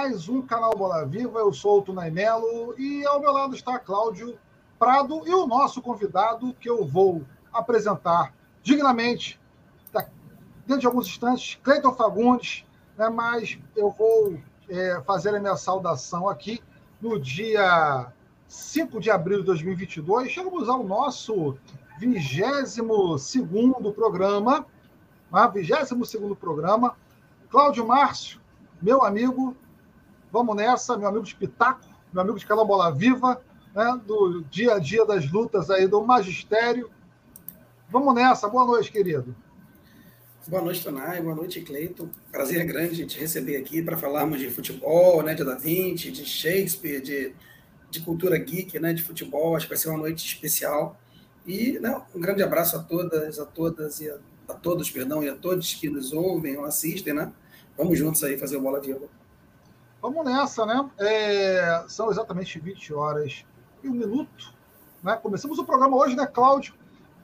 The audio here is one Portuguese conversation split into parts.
Mais um canal Bola Viva. Eu sou o Tunay Melo e ao meu lado está Cláudio Prado e o nosso convidado que eu vou apresentar dignamente dentro de alguns instantes, Cleiton Fagundes, né, mas eu vou é, fazer a minha saudação aqui no dia 5 de abril de 2022. Chegamos ao nosso 22 programa, né, 22 programa Cláudio Márcio, meu amigo, vamos nessa, meu amigo de Pitaco, meu amigo de Canal Bola Viva, né, do dia a dia das lutas aí do magistério. Vamos nessa, boa noite, querido. Boa noite, Tonai, boa noite, Cleito. Prazer grande te receber aqui para falarmos de futebol, né, de Da Vinci, de Shakespeare, de, de cultura geek, né, de futebol. Acho que vai ser uma noite especial. E né, um grande abraço a todas, a todas e a, a todos, perdão, e a todos que nos ouvem ou assistem, né? Vamos juntos aí fazer o Bola Viva. Vamos nessa, né? É, são exatamente 20 horas e um minuto. Né? Começamos o programa hoje, né, Cláudio?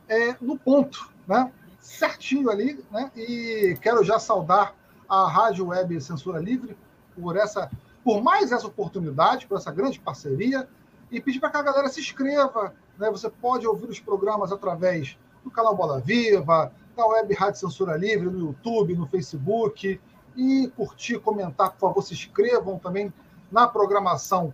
É, no ponto, né? Certinho ali, né? E quero já saudar a Rádio Web Censura Livre por essa, por mais essa oportunidade, por essa grande parceria e pedir para que a galera se inscreva. Né? Você pode ouvir os programas através do canal Bola Viva, da Web Rádio Censura Livre, no YouTube, no Facebook, e curtir, comentar, por favor, se inscrevam também na programação,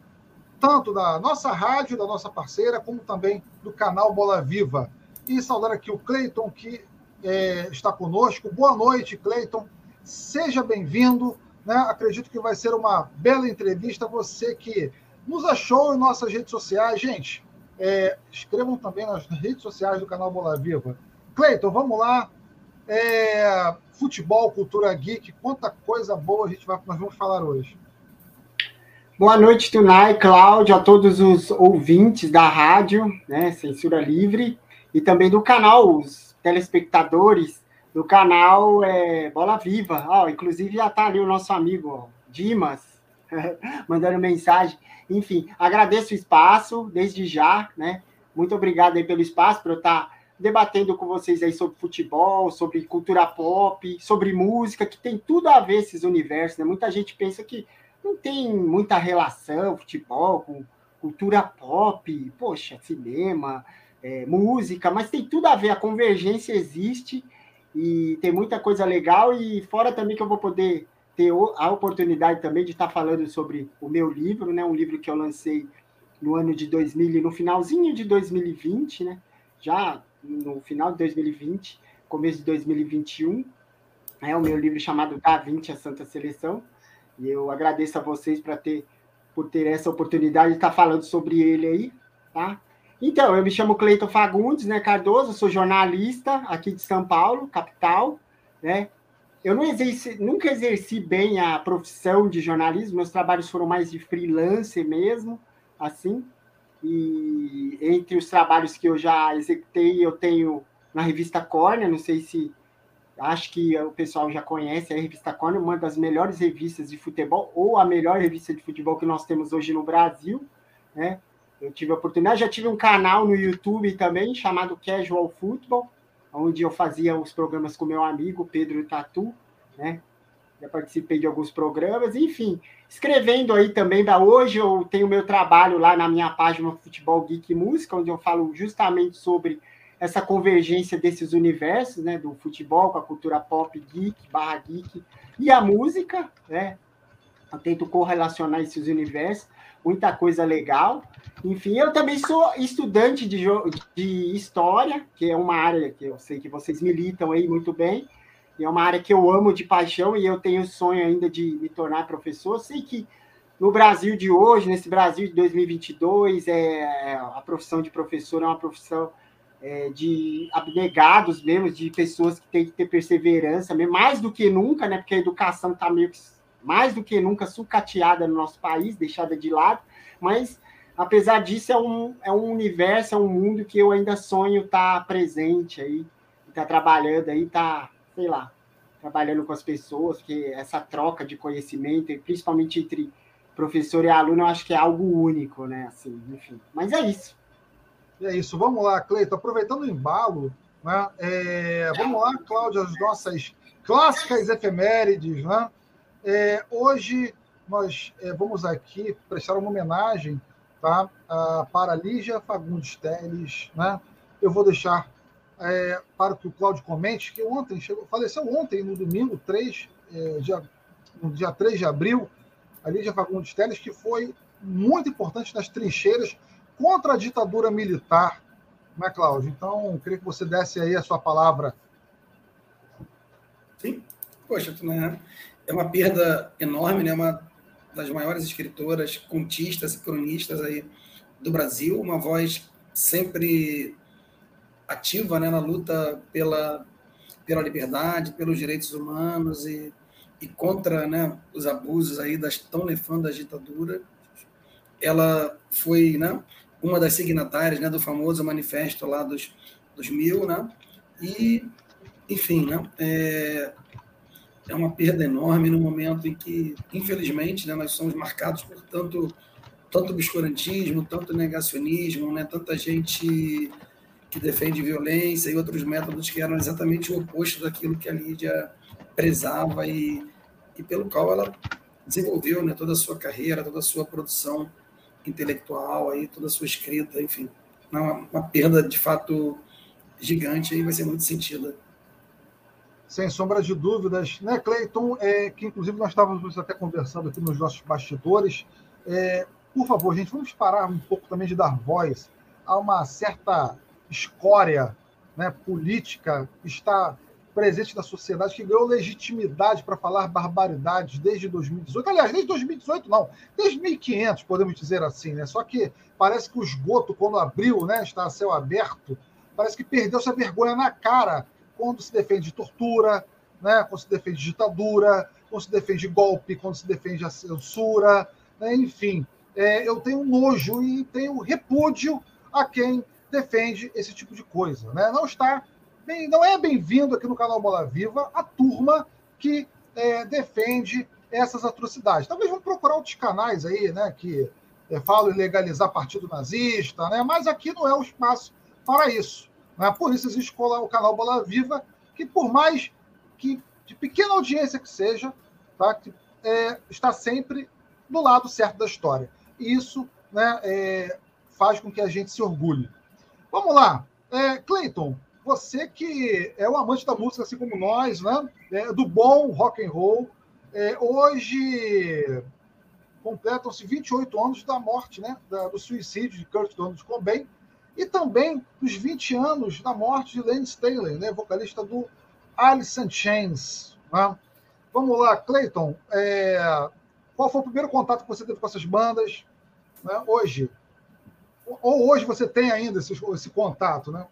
tanto da nossa rádio, da nossa parceira, como também do canal Bola Viva. E saudar aqui o Cleiton, que é, está conosco. Boa noite, Cleiton. Seja bem-vindo. Né? Acredito que vai ser uma bela entrevista. Você que nos achou em nossas redes sociais. Gente, é, escrevam também nas redes sociais do canal Bola Viva. Cleiton, vamos lá. É, futebol, cultura geek, quanta coisa boa a gente vai, nós vamos falar hoje. Boa noite, Tunai, Cláudio, a todos os ouvintes da rádio, né, Censura Livre, e também do canal, os telespectadores do canal é, Bola Viva. Oh, inclusive já está ali o nosso amigo ó, Dimas, mandando mensagem. Enfim, agradeço o espaço desde já, né? Muito obrigado aí pelo espaço para eu estar tá debatendo com vocês aí sobre futebol, sobre cultura pop, sobre música, que tem tudo a ver esses universos, né? Muita gente pensa que não tem muita relação futebol com cultura pop, poxa, cinema, é, música, mas tem tudo a ver, a convergência existe e tem muita coisa legal e fora também que eu vou poder ter a oportunidade também de estar falando sobre o meu livro, né? Um livro que eu lancei no ano de 2000, no finalzinho de 2020, né? Já no final de 2020, começo de 2021. É o meu livro chamado Da 20 a Santa Seleção. E eu agradeço a vocês para ter por ter essa oportunidade de estar falando sobre ele aí, tá? Então, eu me chamo Cleiton Fagundes, né, Cardoso, sou jornalista aqui de São Paulo, capital, né? Eu não exerci, nunca exerci bem a profissão de jornalismo, meus trabalhos foram mais de freelance mesmo, assim, e entre os trabalhos que eu já executei, eu tenho na revista Corner, não sei se acho que o pessoal já conhece a revista Corner, uma das melhores revistas de futebol, ou a melhor revista de futebol que nós temos hoje no Brasil, né? Eu tive a oportunidade, já tive um canal no YouTube também, chamado Casual Football, onde eu fazia os programas com meu amigo Pedro Tatu, né? Já participei de alguns programas, enfim, escrevendo aí também. Hoje eu tenho meu trabalho lá na minha página Futebol Geek Música, onde eu falo justamente sobre essa convergência desses universos, né, do futebol com a cultura pop, geek, barra geek, e a música, né, eu tento correlacionar esses universos, muita coisa legal. Enfim, eu também sou estudante de, de história, que é uma área que eu sei que vocês militam aí muito bem, e é uma área que eu amo de paixão e eu tenho sonho ainda de me tornar professor. Sei que no Brasil de hoje, nesse Brasil de 2022, é, a profissão de professor é uma profissão é, de abnegados mesmo, de pessoas que têm que ter perseverança, mesmo, mais do que nunca, né? Porque a educação está meio que mais do que nunca sucateada no nosso país, deixada de lado, mas apesar disso é um, é um universo, é um mundo que eu ainda sonho estar tá presente aí, estar tá trabalhando aí, tá, sei lá, trabalhando com as pessoas, porque essa troca de conhecimento, principalmente entre professor e aluno, eu acho que é algo único, né? Assim, enfim. Mas é isso. É isso. Vamos lá, Cleiton. Aproveitando o embalo, né? É, vamos lá, Cláudia, as nossas clássicas efemérides, né? É, hoje nós é, vamos aqui prestar uma homenagem tá, a, para Lígia Fagundes Teles. Né? Eu vou deixar é, para que o Cláudio comente, que ontem chegou, faleceu ontem, no domingo, 3, é, dia, no dia 3 de abril, a Lígia Fagundes Teles, que foi muito importante nas trincheiras contra a ditadura militar, né, Cláudio? Então, queria que você desse aí a sua palavra. Sim, poxa, né? é uma perda enorme, né? Uma das maiores escritoras, contistas e cronistas aí do Brasil, uma voz sempre ativa, né, na luta pela pela liberdade, pelos direitos humanos e, e contra, né, os abusos aí das tão nefandas ditaduras. Ela foi, né, uma das signatárias, né, do famoso manifesto lá dos, dos mil, né, e enfim, né, é, é uma perda enorme no momento em que, infelizmente, né, nós somos marcados por tanto, tanto obscurantismo, tanto negacionismo, né, tanta gente que defende violência e outros métodos que eram exatamente o oposto daquilo que a Lídia prezava e, e pelo qual ela desenvolveu né, toda a sua carreira, toda a sua produção intelectual, aí, toda a sua escrita, enfim. Uma, uma perda, de fato, gigante e vai ser muito sentida sem sombra de dúvidas, né, Cleiton? É, que inclusive nós estávamos até conversando aqui nos nossos bastidores. É, por favor, gente, vamos parar um pouco também de dar voz a uma certa escória né, política está presente na sociedade, que ganhou legitimidade para falar barbaridades desde 2018. Aliás, desde 2018 não, desde 1500, podemos dizer assim, né? Só que parece que o esgoto, quando abriu, né, está a céu aberto, parece que perdeu essa vergonha na cara quando se defende tortura, né, quando se defende ditadura, quando se defende golpe, quando se defende a censura, né, enfim. É, eu tenho nojo e tenho repúdio a quem defende esse tipo de coisa. Né? Não está bem, não é bem-vindo aqui no canal Bola Viva a turma que é, defende essas atrocidades. Talvez vamos procurar outros canais aí, né, que é, falam em legalizar partido nazista, né, mas aqui não é o espaço para isso. Né? Por isso existe o canal Bola Viva, que por mais que de pequena audiência que seja, tá? que, é, está sempre do lado certo da história. E isso né, é, faz com que a gente se orgulhe. Vamos lá. É, Clayton, você que é um amante da música, assim como nós, né? É, do bom rock and roll, é, hoje completam-se 28 anos da morte, né? Da, do suicídio de Kurt Donald Cobain, e também os 20 anos da morte de Lane Staley, né, vocalista do Alice in Chains. Né? Vamos lá, Clayton, é... qual foi o primeiro contato que você teve com essas bandas né, hoje? Ou hoje você tem ainda esse, esse contato, né?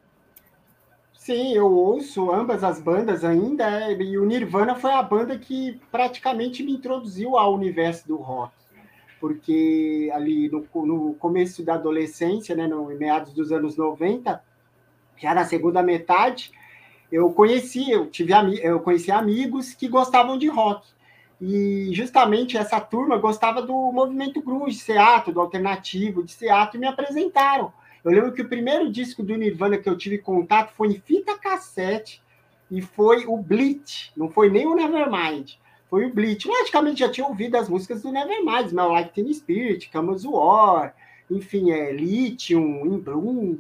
Sim, eu ouço ambas as bandas ainda, é, e o Nirvana foi a banda que praticamente me introduziu ao universo do rock porque ali no, no começo da adolescência, né, no meados dos anos 90, já na segunda metade, eu conheci, eu tive eu conheci amigos que gostavam de rock. E justamente essa turma gostava do movimento grunge, Seattle, do alternativo de Seattle, e me apresentaram. Eu lembro que o primeiro disco do Nirvana que eu tive contato foi em fita cassete e foi o Bleach, não foi nem o Nevermind foi o Bleach. Logicamente, já tinha ouvido as músicas do Nevermind, Smell Like Teen Spirit, Camus War, enfim, é, Lithium, In Bloom,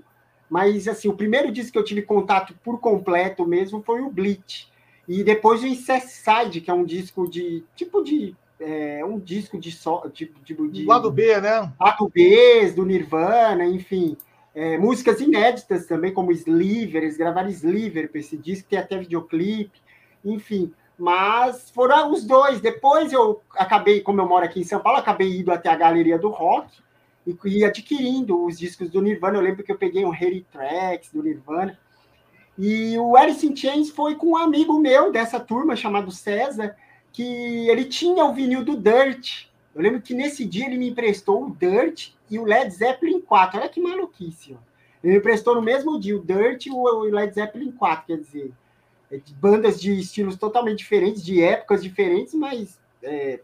mas assim, o primeiro disco que eu tive contato por completo mesmo foi o Bleach. E depois o Incesticide, que é um disco de tipo de é, um disco de só tipo de, de, lado B, né? Lado B do Nirvana, enfim. É, músicas inéditas também, como Sliver, eles gravaram Sliver para esse disco, tem até videoclipe, enfim. Mas foram os dois. Depois eu acabei, como eu moro aqui em São Paulo, acabei indo até a galeria do rock e, e adquirindo os discos do Nirvana. Eu lembro que eu peguei um Harry Tracks do Nirvana. E o Alice in Chains foi com um amigo meu dessa turma, chamado César, que ele tinha o vinil do Dirt. Eu lembro que nesse dia ele me emprestou o Dirt e o Led Zeppelin 4. Olha que maluquice, ó. Ele me emprestou no mesmo dia o Dirt e o Led Zeppelin 4, quer dizer, é bandas de estilos totalmente diferentes, de épocas diferentes, mas é,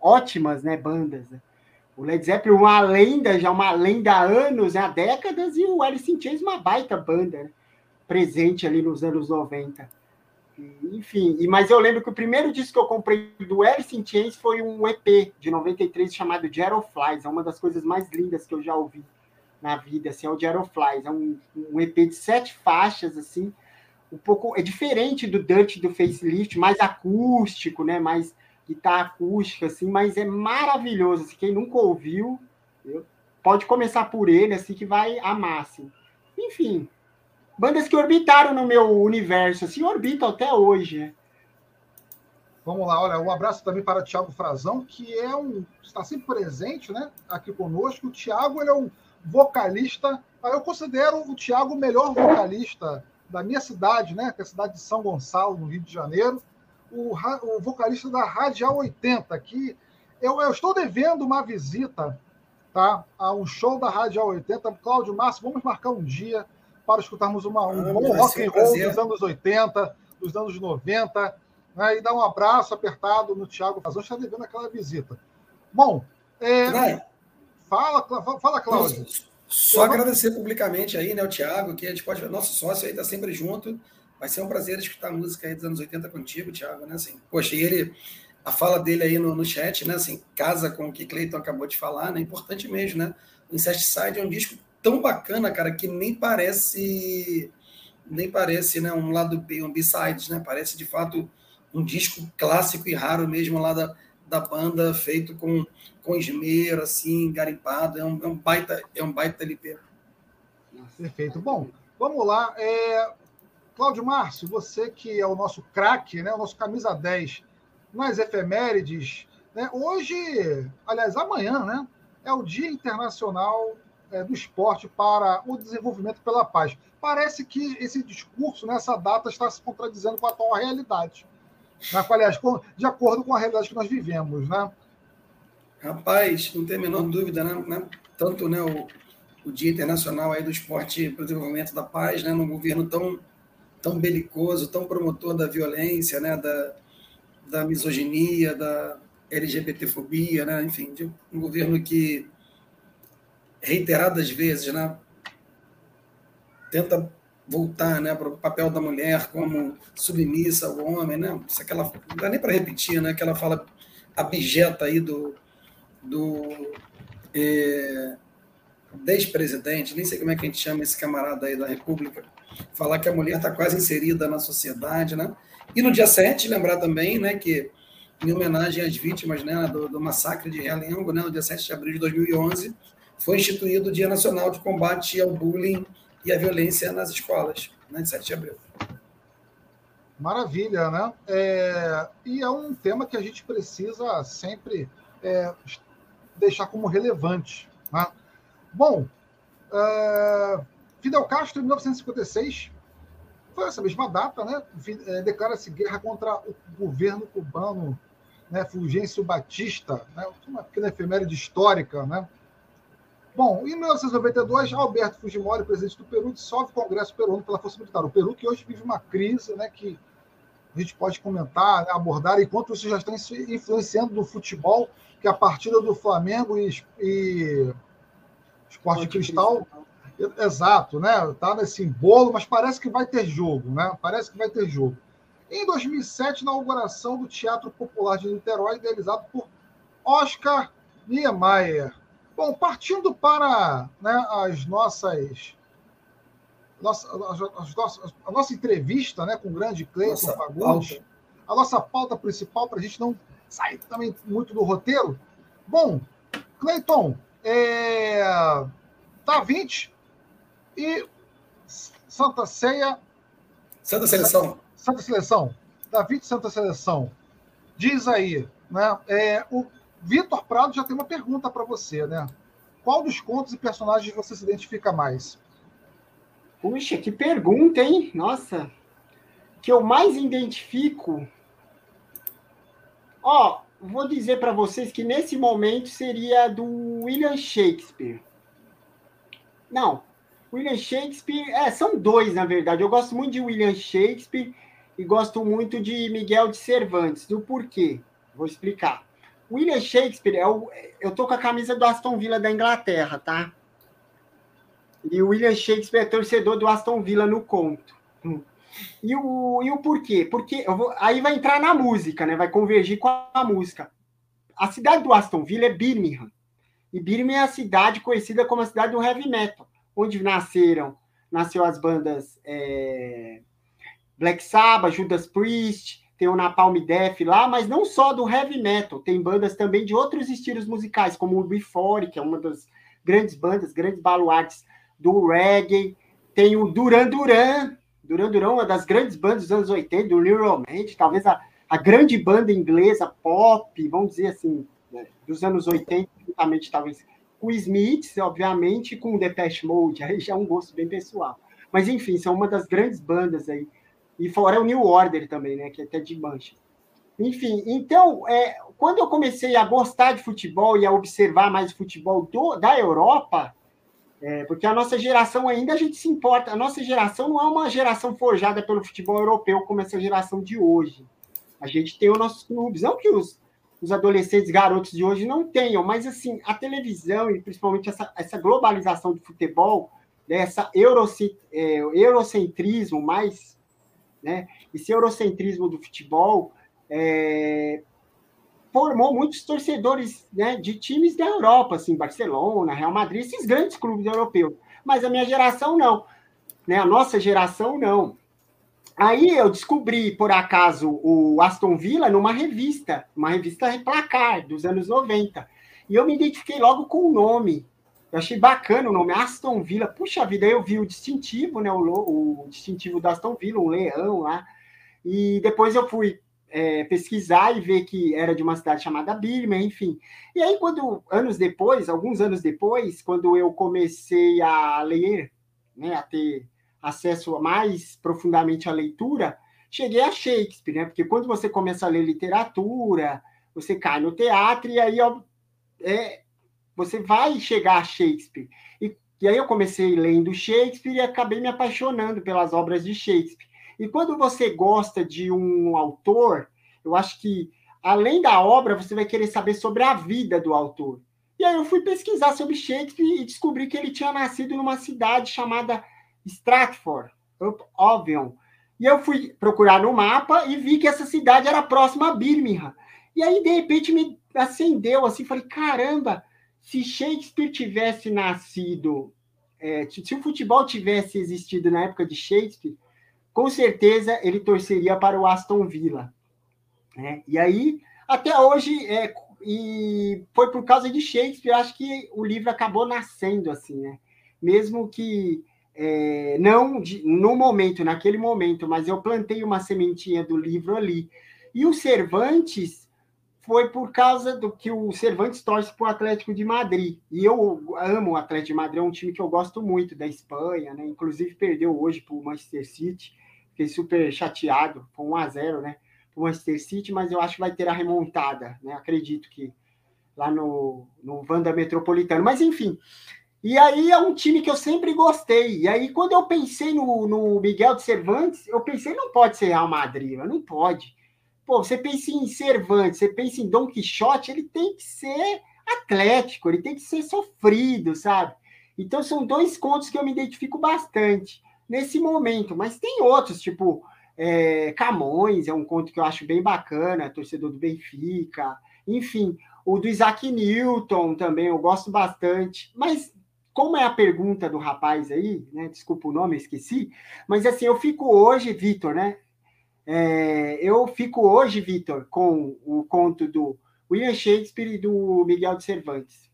ótimas, né, bandas. Né? O Led Zeppelin, uma lenda, já uma lenda há anos, há décadas, e o Alice in Chains, uma baita banda, né? Presente ali nos anos 90. Enfim, e, mas eu lembro que o primeiro disco que eu comprei do Alice in Chains foi um EP de 93 chamado Flies. é uma das coisas mais lindas que eu já ouvi na vida, assim, é o Flies. é um, um EP de sete faixas, assim, um pouco, é diferente do Dutch do Facelift, mais acústico, né, mais guitarra acústica, assim, mas é maravilhoso, assim, quem nunca ouviu, pode começar por ele, assim, que vai amar, assim. Enfim, bandas que orbitaram no meu universo, assim, orbitam até hoje. Né? Vamos lá, olha, um abraço também para o Thiago Frazão, que é um está sempre presente, né, aqui conosco. O Thiago ele é um vocalista, eu considero o Thiago o melhor vocalista da minha cidade, né, que é a cidade de São Gonçalo, no Rio de Janeiro. O, o vocalista da Radial 80, que eu, eu, estou devendo uma visita tá, a um show da Radial 80. Cláudio Márcio, vamos marcar um dia para escutarmos uma, um ah, bom rock and roll dos anos 80, dos anos 90, né, e dar um abraço apertado no Thiago Fazão, está devendo aquela visita. Bom, é, fala, fala, Cláudio. Só agradecer publicamente aí, né, o Thiago, que a gente pode ver, nosso sócio aí está sempre junto. Vai ser um prazer escutar a música aí dos anos 80 contigo, Thiago, né? Assim, poxa, e ele, a fala dele aí no, no chat, né? Assim, casa com o que Cleiton acabou de falar, né? Importante mesmo, né? O Incesticide é um disco tão bacana, cara, que nem parece nem parece, né, um lado B, um B-sides, né? Parece de fato um disco clássico e raro mesmo lá da, da banda, feito com, com esmero, assim, garimpado. É um, é um baita, é um baita LP. Perfeito. Bom, vamos lá. É... Cláudio Márcio, você que é o nosso craque, né, o nosso camisa 10 nas efemérides, né? Hoje, aliás, amanhã, né, é o Dia Internacional é, do esporte para o desenvolvimento pela paz. Parece que esse discurso, nessa data, está se contradizendo com a atual realidade. Né? Aliás, de acordo com a realidade que nós vivemos. Né? Rapaz, não tem a menor dúvida, né? né? Tanto né, o, o Dia Internacional aí do Esporte para o Desenvolvimento da Paz, né, num governo tão, tão belicoso, tão promotor da violência, né, da, da misoginia, da LGBTfobia, né, enfim, um governo que reiteradas vezes, né, tenta voltar né, para o papel da mulher como submissa ao homem, né? Isso é aquela, não dá nem para repetir, né? Aquela fala abjeta aí do, do é, ex-presidente, nem sei como é que a gente chama esse camarada aí da República, falar que a mulher está quase inserida na sociedade, né? E no dia 7, lembrar também, né, que em homenagem às vítimas né, do, do massacre de Realengo, né, no dia 7 de abril de 2011, foi instituído o Dia Nacional de Combate ao Bullying e à Violência nas Escolas, né, de 7 de abril. Maravilha, né? É, e é um tema que a gente precisa sempre é, deixar como relevante. Né? Bom, é, Fidel Castro, em 1956, foi essa mesma data, né? É, declara-se guerra contra o governo cubano, né? Fulgêncio Batista, né? uma pequena efeméride histórica, né? Bom, em 1992, Alberto Fujimori, presidente do Peru, dissolve o Congresso peruano pela Força Militar. O Peru que hoje vive uma crise, né, que a gente pode comentar, né, abordar, enquanto isso já está influenciando no futebol, que a partida do Flamengo e, e Esporte Cristal, Cristal, exato, né, está nesse bolo, mas parece que vai ter jogo, né, parece que vai ter jogo. Em 2007, inauguração do Teatro Popular de Niterói, idealizado por Oscar Niemeyer, Bom, partindo para né, as nossas nossa, a, nossa, a nossa entrevista né, com o grande Cleiton Fagundes, a nossa pauta principal, para a gente não sair também muito do roteiro. Bom, Cleiton, é, tá 20 e Santa Ceia. Santa Seleção. Santa Seleção. Davi de Santa Seleção. Diz aí, né? É, o Vitor Prado já tem uma pergunta para você, né? Qual dos contos e personagens você se identifica mais? Puxa, que pergunta, hein? Nossa. Que eu mais identifico. Ó, vou dizer para vocês que nesse momento seria do William Shakespeare. Não, William Shakespeare. É, são dois, na verdade. Eu gosto muito de William Shakespeare e gosto muito de Miguel de Cervantes. Do porquê? Vou explicar. William Shakespeare é o, eu tô com a camisa do Aston Villa da Inglaterra, tá? E o William Shakespeare é torcedor do Aston Villa no conto. E o, e o porquê? Porque vou, aí vai entrar na música, né? Vai convergir com a música. A cidade do Aston Villa é Birmingham. E Birmingham é a cidade conhecida como a cidade do heavy metal, onde nasceram, nasceu as bandas é, Black Sabbath, Judas Priest, tem o Napalm Death lá, mas não só do heavy metal, tem bandas também de outros estilos musicais, como o Before, que é uma das grandes bandas, grandes baluartes do reggae, tem o Duran Duran, Duran Duran, uma das grandes bandas dos anos 80, do New Romantic, talvez a, a grande banda inglesa pop, vamos dizer assim, né, dos anos 80, justamente talvez com Smiths, obviamente, com o Depeche Mode, aí já é um gosto bem pessoal. Mas enfim, são uma das grandes bandas aí e fora o New Order também, né? Que é até de mancha. Enfim, então, é, quando eu comecei a gostar de futebol e a observar mais futebol do, da Europa, é, porque a nossa geração ainda a gente se importa, a nossa geração não é uma geração forjada pelo futebol europeu como essa geração de hoje. A gente tem os nossos clubes, não que os, os adolescentes, garotos de hoje não tenham, mas assim, a televisão e principalmente essa, essa globalização do futebol, né, essa é, eurocentrismo mais né? Esse eurocentrismo do futebol é, formou muitos torcedores né, de times da Europa, assim, Barcelona, Real Madrid, esses grandes clubes europeus. Mas a minha geração não, né? A nossa geração não. Aí eu descobri, por acaso, o Aston Villa numa revista, uma revista Placar, dos anos 90. E eu me identifiquei logo com o nome. Eu achei bacana o nome, Aston Villa. Puxa vida, eu vi o distintivo, né? O, o distintivo da Aston Villa, um leão lá. E depois eu fui é, pesquisar e ver que era de uma cidade chamada Birmingham, enfim. E aí, quando, anos depois, alguns anos depois, quando eu comecei a ler, né, a ter acesso mais profundamente à leitura, cheguei a Shakespeare, né? Porque quando você começa a ler literatura, você cai no teatro e aí é, você vai chegar a Shakespeare. E, e aí eu comecei lendo Shakespeare e acabei me apaixonando pelas obras de Shakespeare. E quando você gosta de um autor, eu acho que além da obra, você vai querer saber sobre a vida do autor. E aí eu fui pesquisar sobre Shakespeare e descobri que ele tinha nascido numa cidade chamada Stratford, up Ovion. E eu fui procurar no mapa e vi que essa cidade era próxima a Birmingham. E aí, de repente, me acendeu assim, falei, caramba, se Shakespeare tivesse nascido, é, se o futebol tivesse existido na época de Shakespeare, com certeza ele torceria para o Aston Villa. Né? E aí, até hoje, é, e foi por causa de Shakespeare, acho que o livro acabou nascendo assim, né? Mesmo que é, não de, no momento, naquele momento, mas eu plantei uma sementinha do livro ali. E o Cervantes foi por causa do que o Cervantes torce para o Atlético de Madrid. E eu amo o Atlético de Madrid, é um time que eu gosto muito da Espanha, né? Inclusive perdeu hoje para o Manchester City. Fiquei super chateado, foi 1 a 0 né? Para o Manchester City, mas eu acho que vai ter a remontada, né? Acredito que lá no, no Vanda Metropolitano. Mas enfim. E aí é um time que eu sempre gostei. E aí, quando eu pensei no, no Miguel de Cervantes, eu pensei, não pode ser Real Madrid, não pode Pô, você pensa em Cervantes, você pensa em Dom Quixote, ele tem que ser atlético, ele tem que ser sofrido, sabe? Então são dois contos que eu me identifico bastante nesse momento, mas tem outros, tipo é, Camões, é um conto que eu acho bem bacana, torcedor do Benfica, enfim, o do Isaac Newton também eu gosto bastante, mas como é a pergunta do rapaz aí, né? Desculpa o nome, esqueci. Mas assim, eu fico hoje, Vitor, né? É, eu fico hoje, Vitor, com o conto do William Shakespeare e do Miguel de Cervantes.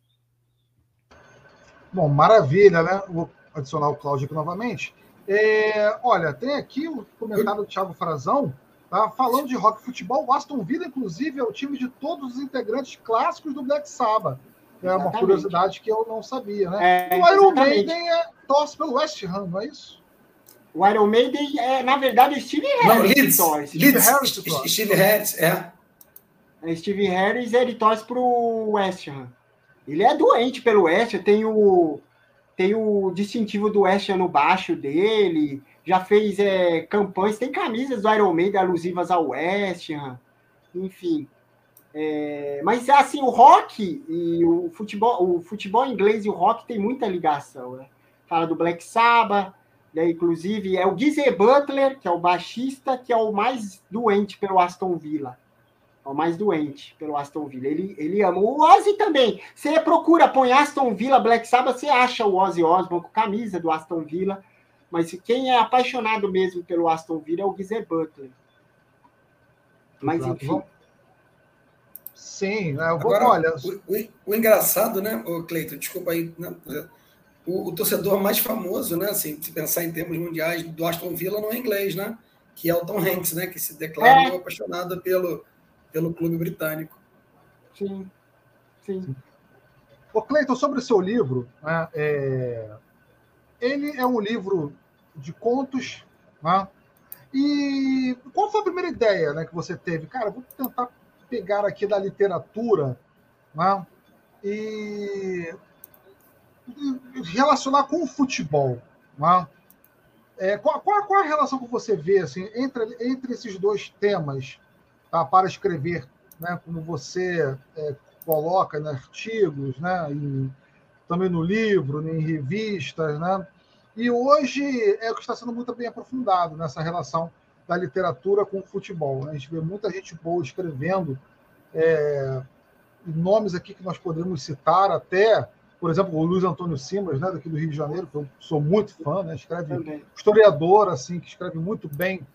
Bom, maravilha, né? Vou adicionar o Cláudio aqui novamente. É, olha, tem aqui o comentário do Thiago Frazão, tá? falando de rock futebol. O Aston Villa, inclusive, é o time de todos os integrantes clássicos do Black Sabbath. É uma curiosidade que eu não sabia, né? É, o Iron Maiden é, torce pelo West Ham, não é isso? O Iron Maiden é, na verdade, Steve Harris. Não, Leeds, torce. Leeds, Steve Harris, torce. Steve Harris, é. é. Steve Harris, ele torce pro West Ham. Ele é doente pelo West Ham, tem o tem o distintivo do West Ham no baixo dele, já fez é, campanhas, tem camisas do Iron Maiden alusivas ao West Ham, enfim. É, mas assim, o rock e o futebol, o futebol inglês e o rock tem muita ligação, né? Fala do Black Sabbath, né? inclusive é o Geezer Butler, que é o baixista, que é o mais doente pelo Aston Villa o mais doente pelo Aston Villa. Ele, ele ama. O Ozzy também. Você procura, põe Aston Villa, Black Sabbath, você acha o Ozzy Osbourne com camisa do Aston Villa. Mas quem é apaixonado mesmo pelo Aston Villa é o Geezer Butler. Mas Exato. enfim. Sim, né? eu vou, Agora, olha. O, o, o, engraçado, né, o Cleiton, desculpa aí, né, o, o, torcedor mais famoso, né, assim, se pensar em termos mundiais do Aston Villa não é inglês, né? Que é o Tom Hanks, né? Que se declara é. apaixonado pelo, pelo clube britânico. Sim, sim. Ô, Cleiton, sobre o seu livro, né, é... ele é um livro de contos, né? E qual foi a primeira ideia né, que você teve? Cara, vou tentar pegar aqui da literatura né, e relacionar com o futebol. Né? É, qual, qual, qual, a relação que você vê assim, entre, entre esses dois temas? tá, para escrever, né, como você é, coloca em artigos, né, em, também no livro, em revistas, né? E hoje é o que está sendo muito bem aprofundado nessa relação da literatura com o futebol. Né? A gente vê muita gente boa escrevendo é, nomes aqui que nós podemos citar até, por exemplo, o Luiz Antônio Simas, né, daqui do Rio de Janeiro, que eu sou muito fã, né, escreve historiador assim, que escreve muito bem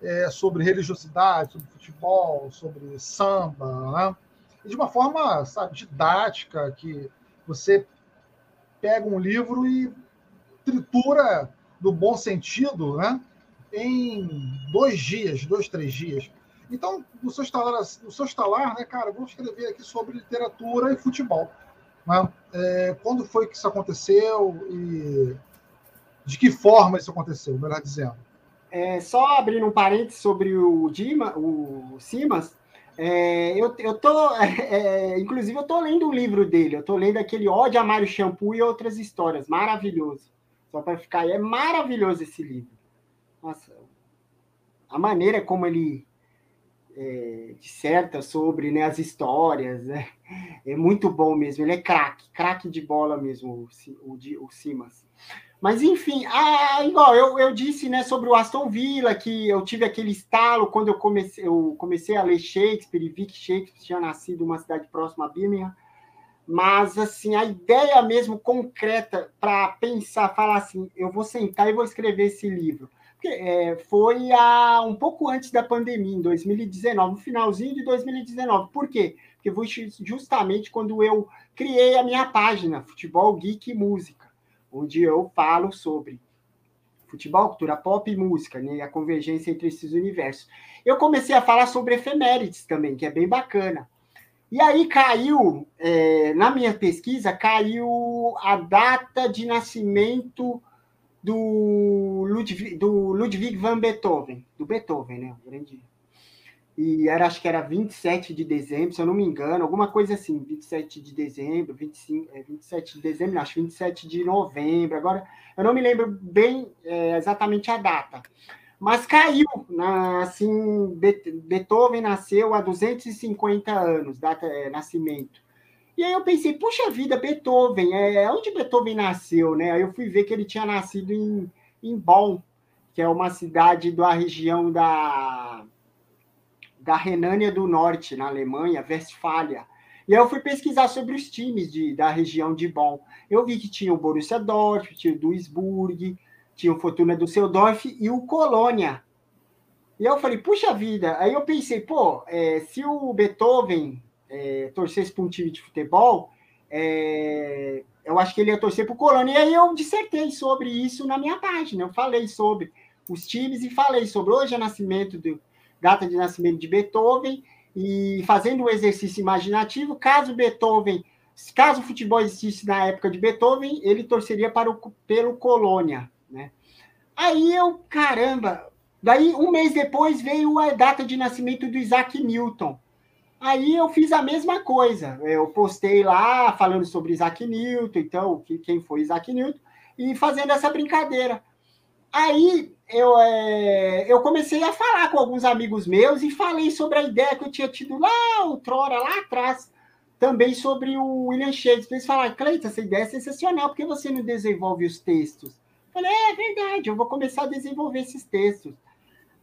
é, sobre religiosidade, sobre futebol, sobre samba, né? E de uma forma sabe, didática, que você pega um livro e tritura no bom sentido, né? Em dois dias, dois, três dias. Então, no seu estalar, no seu estalar né, cara, vou escrever aqui sobre literatura e futebol. Né? É, quando foi que isso aconteceu e de que forma isso aconteceu, melhor dizendo? É, só abrindo um parênteses sobre o Dima, o Simas, é, eu, eu tô, é, inclusive eu tô lendo um livro dele, eu tô lendo aquele Ode a Mário Shampoo e outras histórias, maravilhoso. Só para ficar aí, é maravilhoso esse livro. Nossa, a maneira como ele é, disserta sobre né, as histórias, é, é, muito bom mesmo. Ele é craque, craque de bola mesmo, o, o, o Simas. Mas, enfim, ah, igual eu, eu disse né, sobre o Aston Villa, que eu tive aquele estalo quando eu comecei, eu comecei a ler Shakespeare e vi que Shakespeare tinha nascido em uma cidade próxima a Birmingham. Mas, assim, a ideia mesmo concreta para pensar, falar assim, eu vou sentar e vou escrever esse livro. É, foi a, um pouco antes da pandemia, em 2019, no finalzinho de 2019. Por quê? Porque foi justamente quando eu criei a minha página, Futebol Geek Música onde eu falo sobre futebol, cultura pop e música, né? A convergência entre esses universos. Eu comecei a falar sobre efemérides também, que é bem bacana. E aí caiu, é, na minha pesquisa, caiu a data de nascimento do Ludwig, do Ludwig van Beethoven, do Beethoven, né? O grande e era, acho que era 27 de dezembro, se eu não me engano, alguma coisa assim, 27 de dezembro, 25, é, 27 de dezembro, acho 27 de novembro, agora eu não me lembro bem é, exatamente a data, mas caiu, na, assim, Beethoven nasceu há 250 anos, data é, nascimento, e aí eu pensei, puxa vida, Beethoven, é, onde Beethoven nasceu, né, aí eu fui ver que ele tinha nascido em, em Bonn, que é uma cidade da região da da Renânia do Norte, na Alemanha, Westfália. E aí eu fui pesquisar sobre os times de, da região de Bonn. Eu vi que tinha o Borussia Dortmund, tinha o Duisburg, tinha o Fortuna Düsseldorf e o Colônia. E eu falei, puxa vida. Aí eu pensei, pô, é, se o Beethoven é, torcesse para um time de futebol, é, eu acho que ele ia torcer para o Colônia. E aí eu dissertei sobre isso na minha página. Eu falei sobre os times e falei sobre hoje é nascimento do data de nascimento de Beethoven e fazendo um exercício imaginativo, caso Beethoven, caso o futebol existisse na época de Beethoven, ele torceria para o, pelo Colônia, né? Aí eu, caramba, daí um mês depois veio a data de nascimento do Isaac Newton. Aí eu fiz a mesma coisa. Eu postei lá falando sobre Isaac Newton, então, quem foi Isaac Newton, e fazendo essa brincadeira. Aí eu, é, eu comecei a falar com alguns amigos meus e falei sobre a ideia que eu tinha tido lá outrora, lá atrás, também sobre o William Shakespeare. Eles falaram, Cleiton, essa ideia é sensacional, por que você não desenvolve os textos? Eu falei, é, é verdade, eu vou começar a desenvolver esses textos.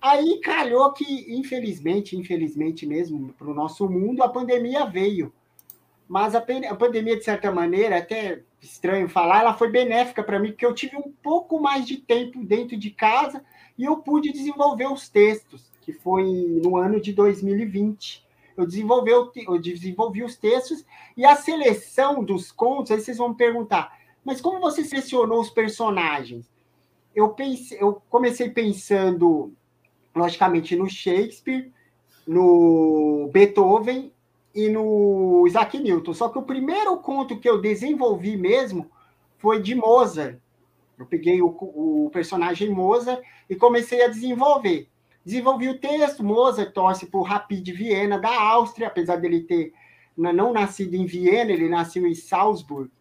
Aí calhou que, infelizmente, infelizmente mesmo, para o nosso mundo, a pandemia veio. Mas a, a pandemia, de certa maneira, até estranho falar, ela foi benéfica para mim, porque eu tive um pouco mais de tempo dentro de casa e eu pude desenvolver os textos, que foi no ano de 2020. Eu desenvolvi, eu desenvolvi os textos e a seleção dos contos, aí vocês vão me perguntar, mas como você selecionou os personagens? Eu, pensei, eu comecei pensando, logicamente, no Shakespeare, no Beethoven e no Isaac Newton. Só que o primeiro conto que eu desenvolvi mesmo foi de Mozart. Eu peguei o, o personagem Mozart e comecei a desenvolver. Desenvolvi o texto, Mozart torce por Rapid Viena da Áustria, apesar dele ter não nascido em Viena, ele nasceu em Salzburg,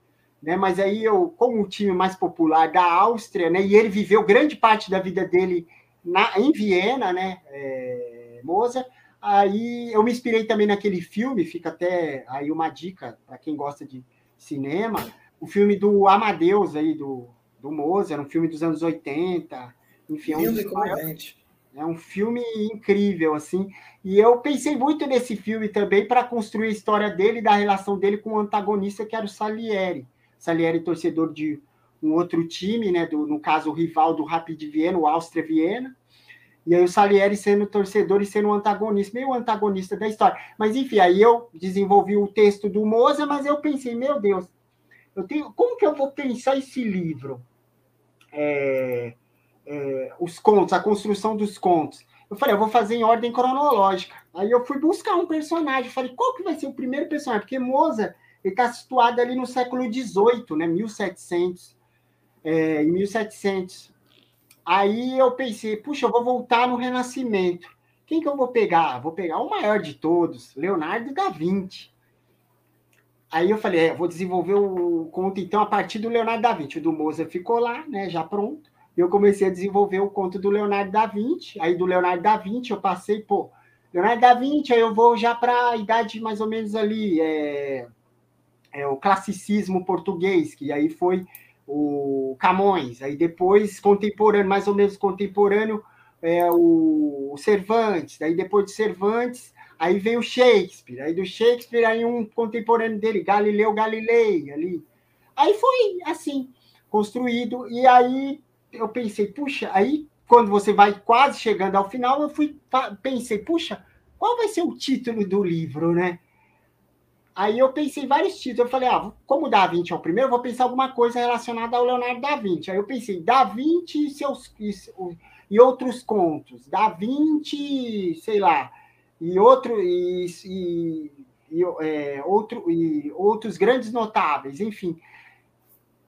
né? Mas aí eu, como o time mais popular da Áustria, né? E ele viveu grande parte da vida dele na, em Viena, né? É, Mozart. Aí eu me inspirei também naquele filme, fica até aí uma dica para quem gosta de cinema, o filme do Amadeus aí, do, do Mozart, um filme dos anos 80, enfim, é um, é um filme incrível, assim, e eu pensei muito nesse filme também para construir a história dele e da relação dele com o antagonista, que era o Salieri. Salieri, torcedor de um outro time, né, do, no caso, o rival do Rapid Viena, o Áustria Viena, e aí o Salieri sendo torcedor e sendo o antagonista, meio antagonista da história. Mas enfim, aí eu desenvolvi o texto do Moza, mas eu pensei, meu Deus, eu tenho, como que eu vou pensar esse livro? É, é, os contos, a construção dos contos. Eu falei, eu vou fazer em ordem cronológica. Aí eu fui buscar um personagem. Falei, qual que vai ser o primeiro personagem? Porque Moza está situado ali no século XVIII, né? 1700. É, em 1700. Aí eu pensei, puxa, eu vou voltar no Renascimento. Quem que eu vou pegar? Vou pegar o maior de todos, Leonardo da Vinci. Aí eu falei, é, vou desenvolver o conto então a partir do Leonardo da Vinci. O do Mozart ficou lá, né, já pronto. Eu comecei a desenvolver o conto do Leonardo da Vinci. Aí do Leonardo da Vinci eu passei, pô, Leonardo da Vinci, aí eu vou já para a idade mais ou menos ali, é, é o classicismo português, que aí foi o Camões, aí depois contemporâneo, mais ou menos contemporâneo, é, o, Cervantes, aí depois de Cervantes, aí veio Shakespeare, aí do Shakespeare aí um contemporâneo dele, Galileu Galilei, ali. Aí foi assim, construído, e aí eu pensei, puxa, aí quando você vai quase chegando ao final, eu fui pensei, puxa, qual vai ser o título do livro, né? Aí eu pensei vários títulos. Eu falei, ah, como Da Vinci é o primeiro, vou pensar alguma coisa relacionada ao Leonardo da Vinci. Aí eu pensei, Da Vinci e, seus, e, e outros contos. Da Vinci, sei lá, e outro e, e, e é, outro, e outros grandes notáveis, enfim.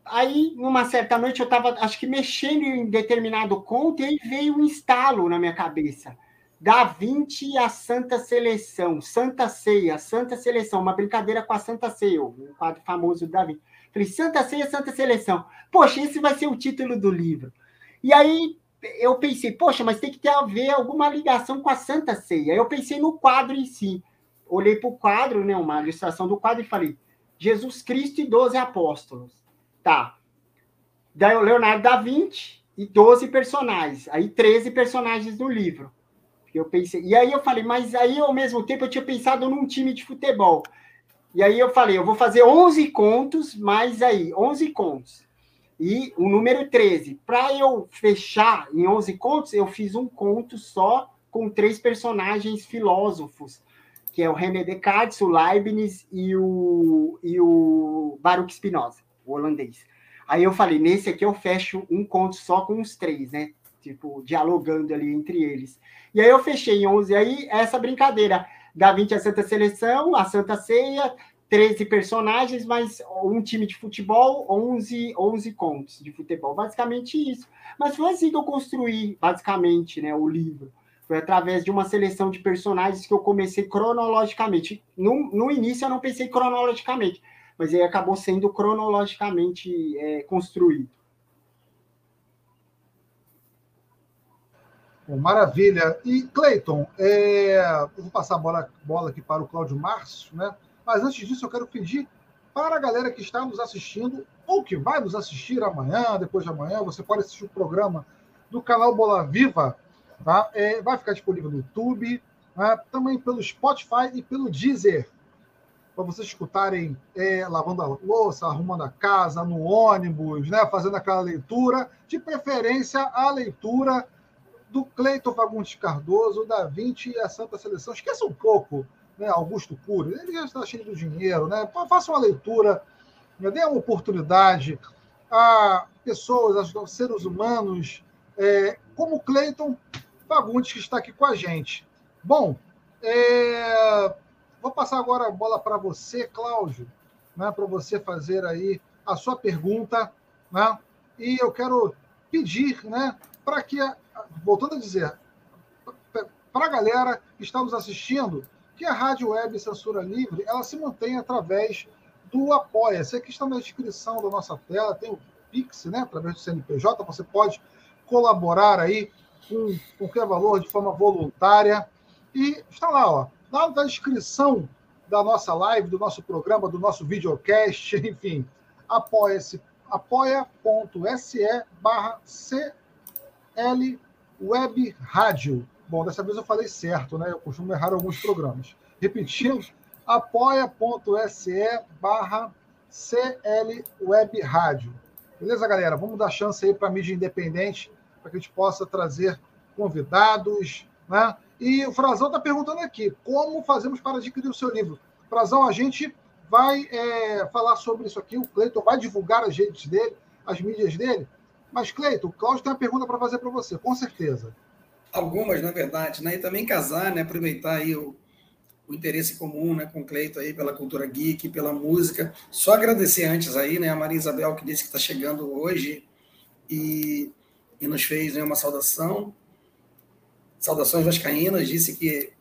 Aí, numa certa noite, eu estava, acho que, mexendo em determinado conto, e aí veio um estalo na minha cabeça. Da Vinci e a Santa Seleção, Santa Ceia, Santa Seleção, uma brincadeira com a Santa Ceia, um quadro famoso do Da Vinci. Falei, Santa Ceia, Santa Seleção. Poxa, esse vai ser o título do livro. E aí eu pensei, poxa, mas tem que ter a ver alguma ligação com a Santa Ceia. Eu pensei no quadro em si. Olhei para o quadro, né, uma ilustração do quadro, e falei, Jesus Cristo e 12 apóstolos. Tá. Daí o Leonardo da Vinci e 12 personagens. Aí 13 personagens no livro. Eu pensei, e aí eu falei, mas aí ao mesmo tempo eu tinha pensado num time de futebol. E aí eu falei, eu vou fazer 11 contos, mais aí, 11 contos. E o número 13. Para eu fechar em 11 contos, eu fiz um conto só com três personagens filósofos, que é o René Descartes, o Leibniz e o, e o Baruch Spinoza, o holandês. Aí eu falei, nesse aqui eu fecho um conto só com os três, né? Tipo, dialogando ali entre eles. E aí eu fechei em 11. Aí essa brincadeira da 20 a Santa Seleção, a Santa Ceia, 13 personagens, mas um time de futebol, 11, 11 contos de futebol. Basicamente isso. Mas foi assim que eu construí, basicamente, né, o livro. Foi através de uma seleção de personagens que eu comecei cronologicamente. No, no início eu não pensei cronologicamente, mas aí acabou sendo cronologicamente é, construído. Maravilha. E, Cleiton, é... eu vou passar a bola, bola aqui para o Cláudio Márcio, né? Mas antes disso, eu quero pedir para a galera que está nos assistindo, ou que vai nos assistir amanhã, depois de amanhã, você pode assistir o programa do canal Bola Viva, tá? É, vai ficar disponível no YouTube, né? também pelo Spotify e pelo Deezer, para vocês escutarem é, lavando a louça, arrumando a casa, no ônibus, né? fazendo aquela leitura, de preferência a leitura do Cleiton Fagundes Cardoso, da Vinci e a Santa Seleção. Esqueça um pouco né, Augusto Cury, ele já está cheio do dinheiro, né? faça uma leitura, né, dê uma oportunidade a pessoas, a seres humanos, é, como o Cleiton Fagundes, que está aqui com a gente. Bom, é, vou passar agora a bola para você, Cláudio, né, para você fazer aí a sua pergunta, né? E eu quero pedir, né, para que voltando a dizer, para a galera que está nos assistindo, que a Rádio Web Censura Livre ela se mantém através do Apoia. Você que está na descrição da nossa tela, tem o Pix, né, através do CNPJ, você pode colaborar aí com qualquer valor de forma voluntária. E está lá, ó, lá na descrição da nossa live, do nosso programa, do nosso videocast, enfim, apoia-se apoia.se barra CL Web Rádio. Bom, dessa vez eu falei certo, né? Eu costumo errar alguns programas. Repetindo, apoia.se barra CL Web Rádio. Beleza, galera? Vamos dar chance aí para a mídia independente, para que a gente possa trazer convidados, né? E o Frazão está perguntando aqui, como fazemos para adquirir o seu livro? Frazão, a gente vai é, falar sobre isso aqui, o Cleiton vai divulgar as redes dele, as mídias dele, mas, Cleito, o Cláudio tem uma pergunta para fazer para você, com certeza. Algumas, na verdade, né? E também casar, né? Aproveitar aí o, o interesse comum, né? Com o Cleito aí pela cultura geek, pela música. Só agradecer antes aí, né? A Maria Isabel que disse que está chegando hoje e, e nos fez né, uma saudação. Saudações vascaínas, disse que,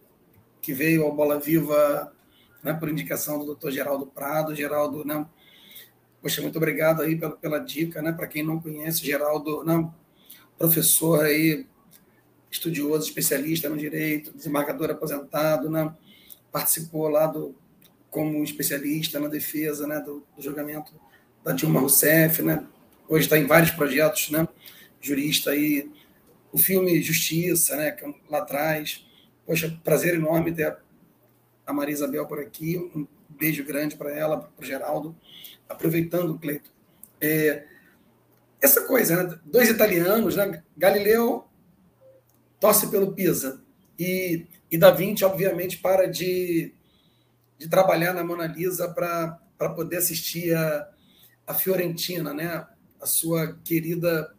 que veio ao Bola Viva né, por indicação do doutor Geraldo Prado. Geraldo, né? Poxa, muito obrigado aí pela, pela dica, né? Para quem não conhece, Geraldo, né? professor aí, estudioso, especialista no direito, desembargador aposentado, né? Participou lá do como especialista na defesa, né, do, do julgamento da Dilma Rousseff, né? Hoje está em vários projetos, né? Jurista aí, o filme Justiça, né? É lá atrás. Poxa, prazer enorme ter a Maria Isabel por aqui. Um beijo grande para ela, para o Geraldo aproveitando, Cleito, é, essa coisa, né? dois italianos, né? Galileu torce pelo Pisa e, e Da Vinci, obviamente, para de, de trabalhar na Mona Lisa para poder assistir a, a Fiorentina, né? a sua querida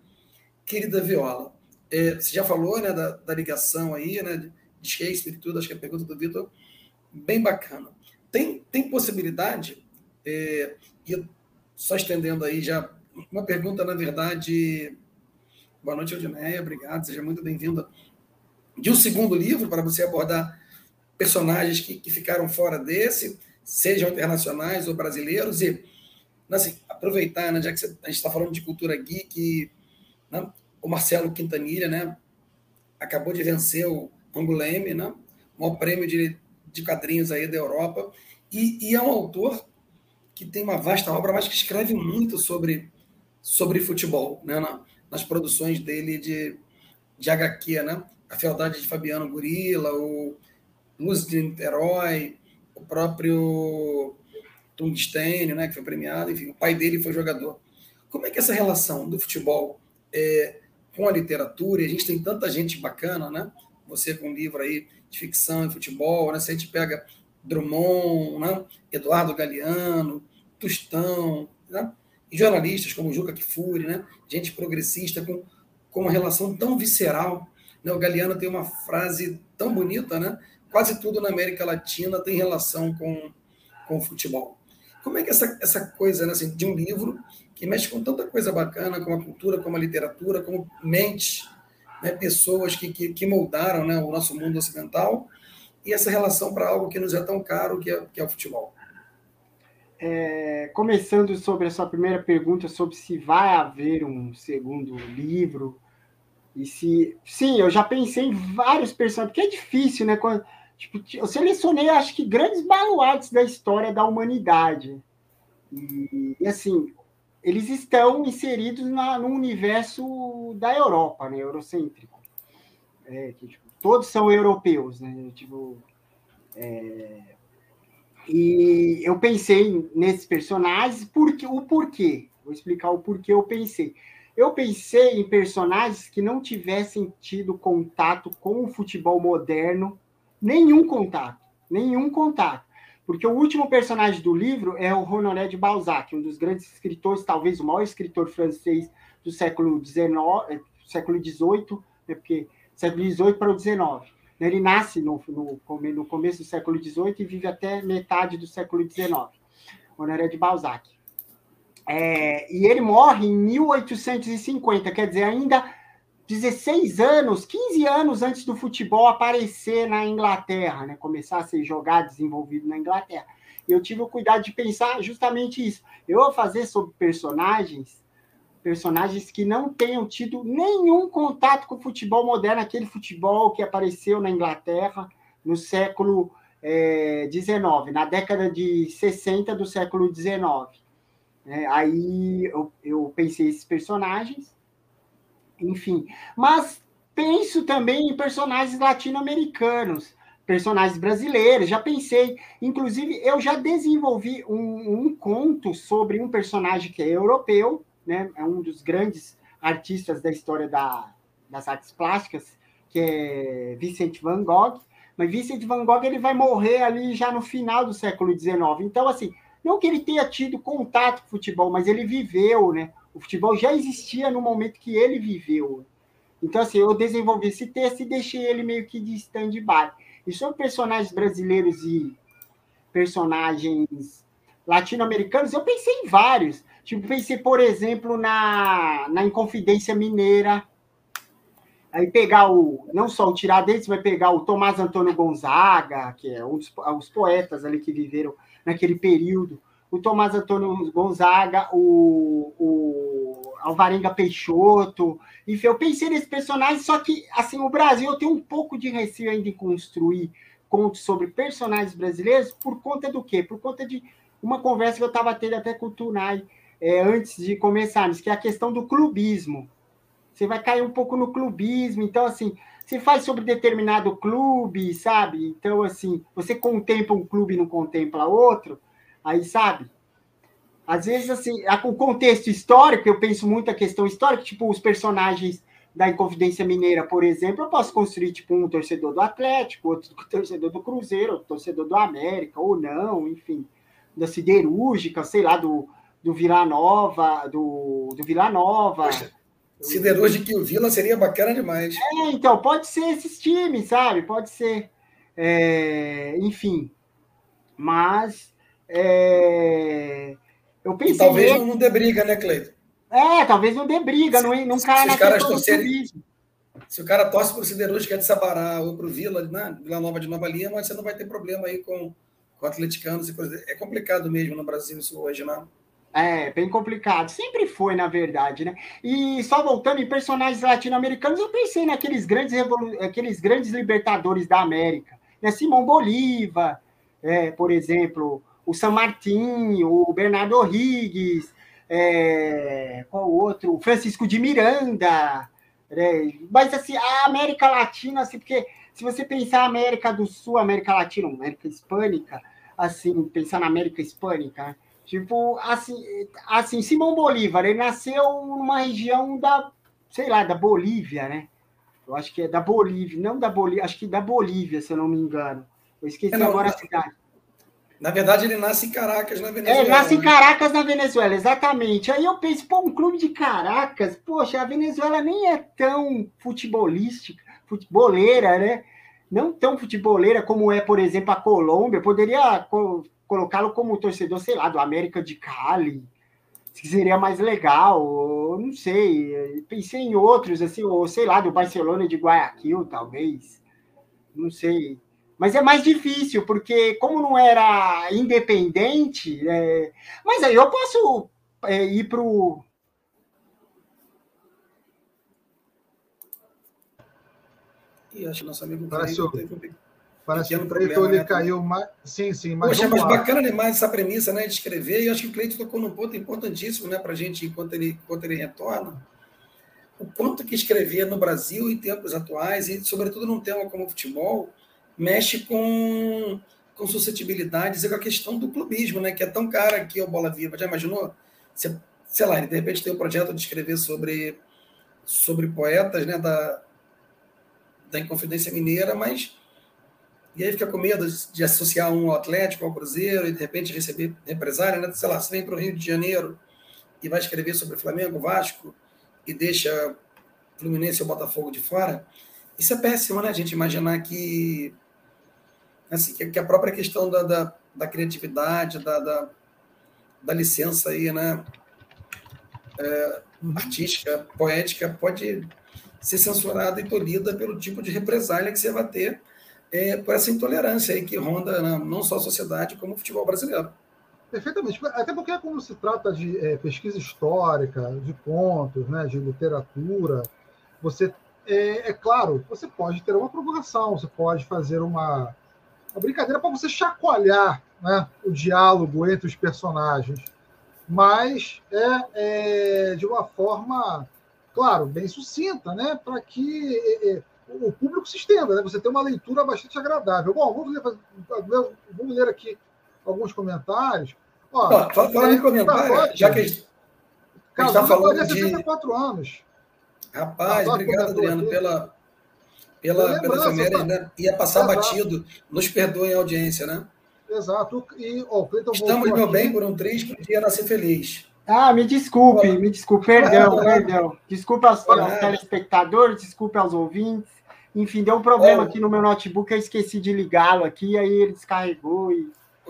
querida Viola. É, você já falou né, da, da ligação aí, né, de Shakespeare e tudo, acho que é a pergunta do Vitor, bem bacana. Tem, tem possibilidade é, e só estendendo aí já uma pergunta, na verdade. Boa noite, Aldineia, obrigado, seja muito bem-vinda. De um segundo livro, para você abordar personagens que, que ficaram fora desse, sejam internacionais ou brasileiros, e assim, aproveitar, né, já que a gente está falando de cultura geek, né, o Marcelo Quintanilha né, acabou de vencer o Anguleme, né, o maior prêmio de, de quadrinhos aí da Europa, e, e é um autor que tem uma vasta obra, mas que escreve muito sobre, sobre futebol, né? Na, nas produções dele de, de HQ, né? A Fealdade de Fabiano Gorila, o Luz de Niterói, o próprio Tungstênio, né, que foi premiado, enfim, o pai dele foi jogador. Como é que essa relação do futebol é, com a literatura? E a gente tem tanta gente bacana, né? Você com um livro aí de ficção e futebol, né? Se a gente pega Drummond, né? Eduardo Galeano, Tostão, né? e jornalistas como Juca Kfouri, né? gente progressista com, com uma relação tão visceral. Né? O Galeano tem uma frase tão bonita, né? quase tudo na América Latina tem relação com, com o futebol. Como é que essa, essa coisa né, assim, de um livro que mexe com tanta coisa bacana, com a cultura, com a literatura, com mente, né, pessoas que, que, que moldaram né, o nosso mundo ocidental, e essa relação para algo que nos é tão caro, que é, que é o futebol? É, começando sobre a sua primeira pergunta sobre se vai haver um segundo livro e se sim, eu já pensei em vários personagens, porque é difícil, né? Quando, tipo, eu selecionei, acho que grandes baluartes da história da humanidade e, e assim eles estão inseridos na, no universo da Europa, né? Eurocêntrico. É, que, tipo, todos são europeus, né? Tipo, é, e eu pensei nesses personagens, porque, o porquê. Vou explicar o porquê eu pensei. Eu pensei em personagens que não tivessem tido contato com o futebol moderno, nenhum contato, nenhum contato. Porque o último personagem do livro é o Honoré de Balzac, um dos grandes escritores, talvez o maior escritor francês do século XIX, eh, século XVIII, né, porque século XVIII para o XIX. Ele nasce no, no, no começo do século XVIII e vive até metade do século XIX. Honoré de Balzac. É, e ele morre em 1850, quer dizer, ainda 16 anos, 15 anos antes do futebol aparecer na Inglaterra, né? começar a ser jogado, desenvolvido na Inglaterra. Eu tive o cuidado de pensar justamente isso. Eu vou fazer sobre personagens personagens que não tenham tido nenhum contato com o futebol moderno, aquele futebol que apareceu na Inglaterra no século XIX, é, na década de 60 do século XIX. É, aí eu, eu pensei esses personagens, enfim. Mas penso também em personagens latino-americanos, personagens brasileiros. Já pensei, inclusive, eu já desenvolvi um, um conto sobre um personagem que é europeu, né? É um dos grandes artistas da história da, das artes plásticas, que é Vincent van Gogh. Mas Vincent van Gogh ele vai morrer ali já no final do século XIX. Então, assim, não que ele tenha tido contato com o futebol, mas ele viveu, né? O futebol já existia no momento que ele viveu. Então, assim, eu desenvolvi esse texto e deixei ele meio que de stand-by. E sobre personagens brasileiros e personagens latino-americanos, eu pensei em vários. Tipo, pensei, por exemplo, na, na Inconfidência Mineira. Aí pegar o. Não só o Tiradentes, vai pegar o Tomás Antônio Gonzaga, que é um dos os poetas ali que viveram naquele período. O Tomás Antônio Gonzaga, o, o Alvarenga Peixoto. Enfim, eu pensei nesse personagem, só que, assim, o Brasil, eu tenho um pouco de receio ainda em construir contos sobre personagens brasileiros por conta do quê? Por conta de uma conversa que eu estava tendo até com o Tunai é, antes de começarmos, que é a questão do clubismo. Você vai cair um pouco no clubismo, então, assim, você faz sobre determinado clube, sabe? Então, assim, você contempla um clube e não contempla outro, aí, sabe? Às vezes, assim, o contexto histórico, eu penso muito a questão histórica, tipo, os personagens da Inconfidência Mineira, por exemplo, eu posso construir, tipo, um torcedor do Atlético, outro torcedor do Cruzeiro, outro torcedor do América, ou não, enfim, da Siderúrgica, sei lá, do, do Vila Nova, do, do Vila Nova. Poxa, Siderúrgica e o Vila seria bacana demais. É, então, pode ser esses times, sabe? Pode ser. É, enfim. Mas é, eu pensei. E talvez não dê briga, né, Cleiton? É, talvez não dê briga, se, não, não caia na caras torcerem, Se o cara torce para o Siderúrgica de Sabará ou para o Vila, né, Vila Nova de Nova Lima, você não vai ter problema aí com, com atleticanos e coisas. É complicado mesmo no Brasil isso hoje? Né? É, bem complicado. Sempre foi, na verdade, né? E só voltando em personagens latino-americanos, eu pensei naqueles grandes, aqueles grandes libertadores da América. Né? Simão Bolívar, é, por exemplo, o San Martín, o Bernardo O'Higgins, é, qual outro? O Francisco de Miranda. Né? Mas, assim, a América Latina, assim, porque se você pensar América do Sul, América Latina, América Hispânica, assim, pensar na América Hispânica, tipo, assim, assim, Simão Bolívar, ele nasceu numa região da, sei lá, da Bolívia, né? Eu acho que é da Bolívia, não da Bolívia, acho que da Bolívia, se eu não me engano. Eu esqueci é, não, agora a cidade. Na verdade, ele nasce em Caracas, na Venezuela. É, ele nasce em né? Caracas, na Venezuela, exatamente. Aí eu penso, pô, um clube de Caracas, poxa, a Venezuela nem é tão futebolística, futeboleira, né? Não tão futeboleira como é, por exemplo, a Colômbia. Poderia co colocá-lo como torcedor, sei lá, do América de Cali, que seria mais legal, não sei. Pensei em outros, assim, ou sei lá, do Barcelona de Guayaquil, talvez. Não sei. Mas é mais difícil, porque como não era independente, é... mas aí eu posso é, ir para o. E acho que nosso amigo Parece o... Parece que o Cleiton ele né? caiu mais. Sim, sim, mas. Poxa, mas bacana demais essa premissa né, de escrever, e eu acho que o Cleiton tocou num ponto importantíssimo né, para a gente enquanto ele, enquanto ele retorna. O quanto que escrever no Brasil em tempos atuais, e sobretudo num tema como o futebol, mexe com, com suscetibilidades e com a questão do clubismo, né? Que é tão cara aqui o Bola Viva. Já imaginou? Você, sei lá, ele de repente tem um projeto de escrever sobre, sobre poetas, né? Da, da Inconfidência Mineira, mas e aí fica com medo de associar um ao Atlético, ao Cruzeiro, e de repente receber represária, né? Sei lá, você vem para o Rio de Janeiro e vai escrever sobre Flamengo, Vasco, e deixa Fluminense ou Botafogo de fora. Isso é péssimo, né? A gente imaginar que assim, que, a própria questão da, da, da criatividade, da, da, da, licença aí, né, é, uhum. artística, poética, pode ser censurada e tolhida pelo tipo de represália que você vai ter é, por essa intolerância aí que ronda né, não só a sociedade, como o futebol brasileiro. Perfeitamente. Até porque, quando se trata de é, pesquisa histórica, de contos, né, de literatura, você, é, é, claro, você pode ter uma provocação, você pode fazer uma, a brincadeira para você chacoalhar né, o diálogo entre os personagens, mas é, é de uma forma, claro, bem sucinta, né, para que é, é, o público se estenda, né, você tem uma leitura bastante agradável. Bom, vamos ler, vamos ler aqui alguns comentários. Ó, falando em comentário, já que a gente está falando de... 64 anos. Rapaz, obrigado, Adriano, pela, pela, pela efeméride, né? Ia passar Exato. batido. Nos perdoem a audiência, né? Exato. E, oh, Estamos, meu aqui. bem, por um triste dia nascer feliz. Ah, me desculpe, Olá. me desculpe, perdão, Olá. perdão. Desculpe aos, aos telespectadores, desculpe aos ouvintes. Enfim, deu um problema aqui no meu notebook, eu esqueci de ligá-lo aqui, aí ele descarregou e.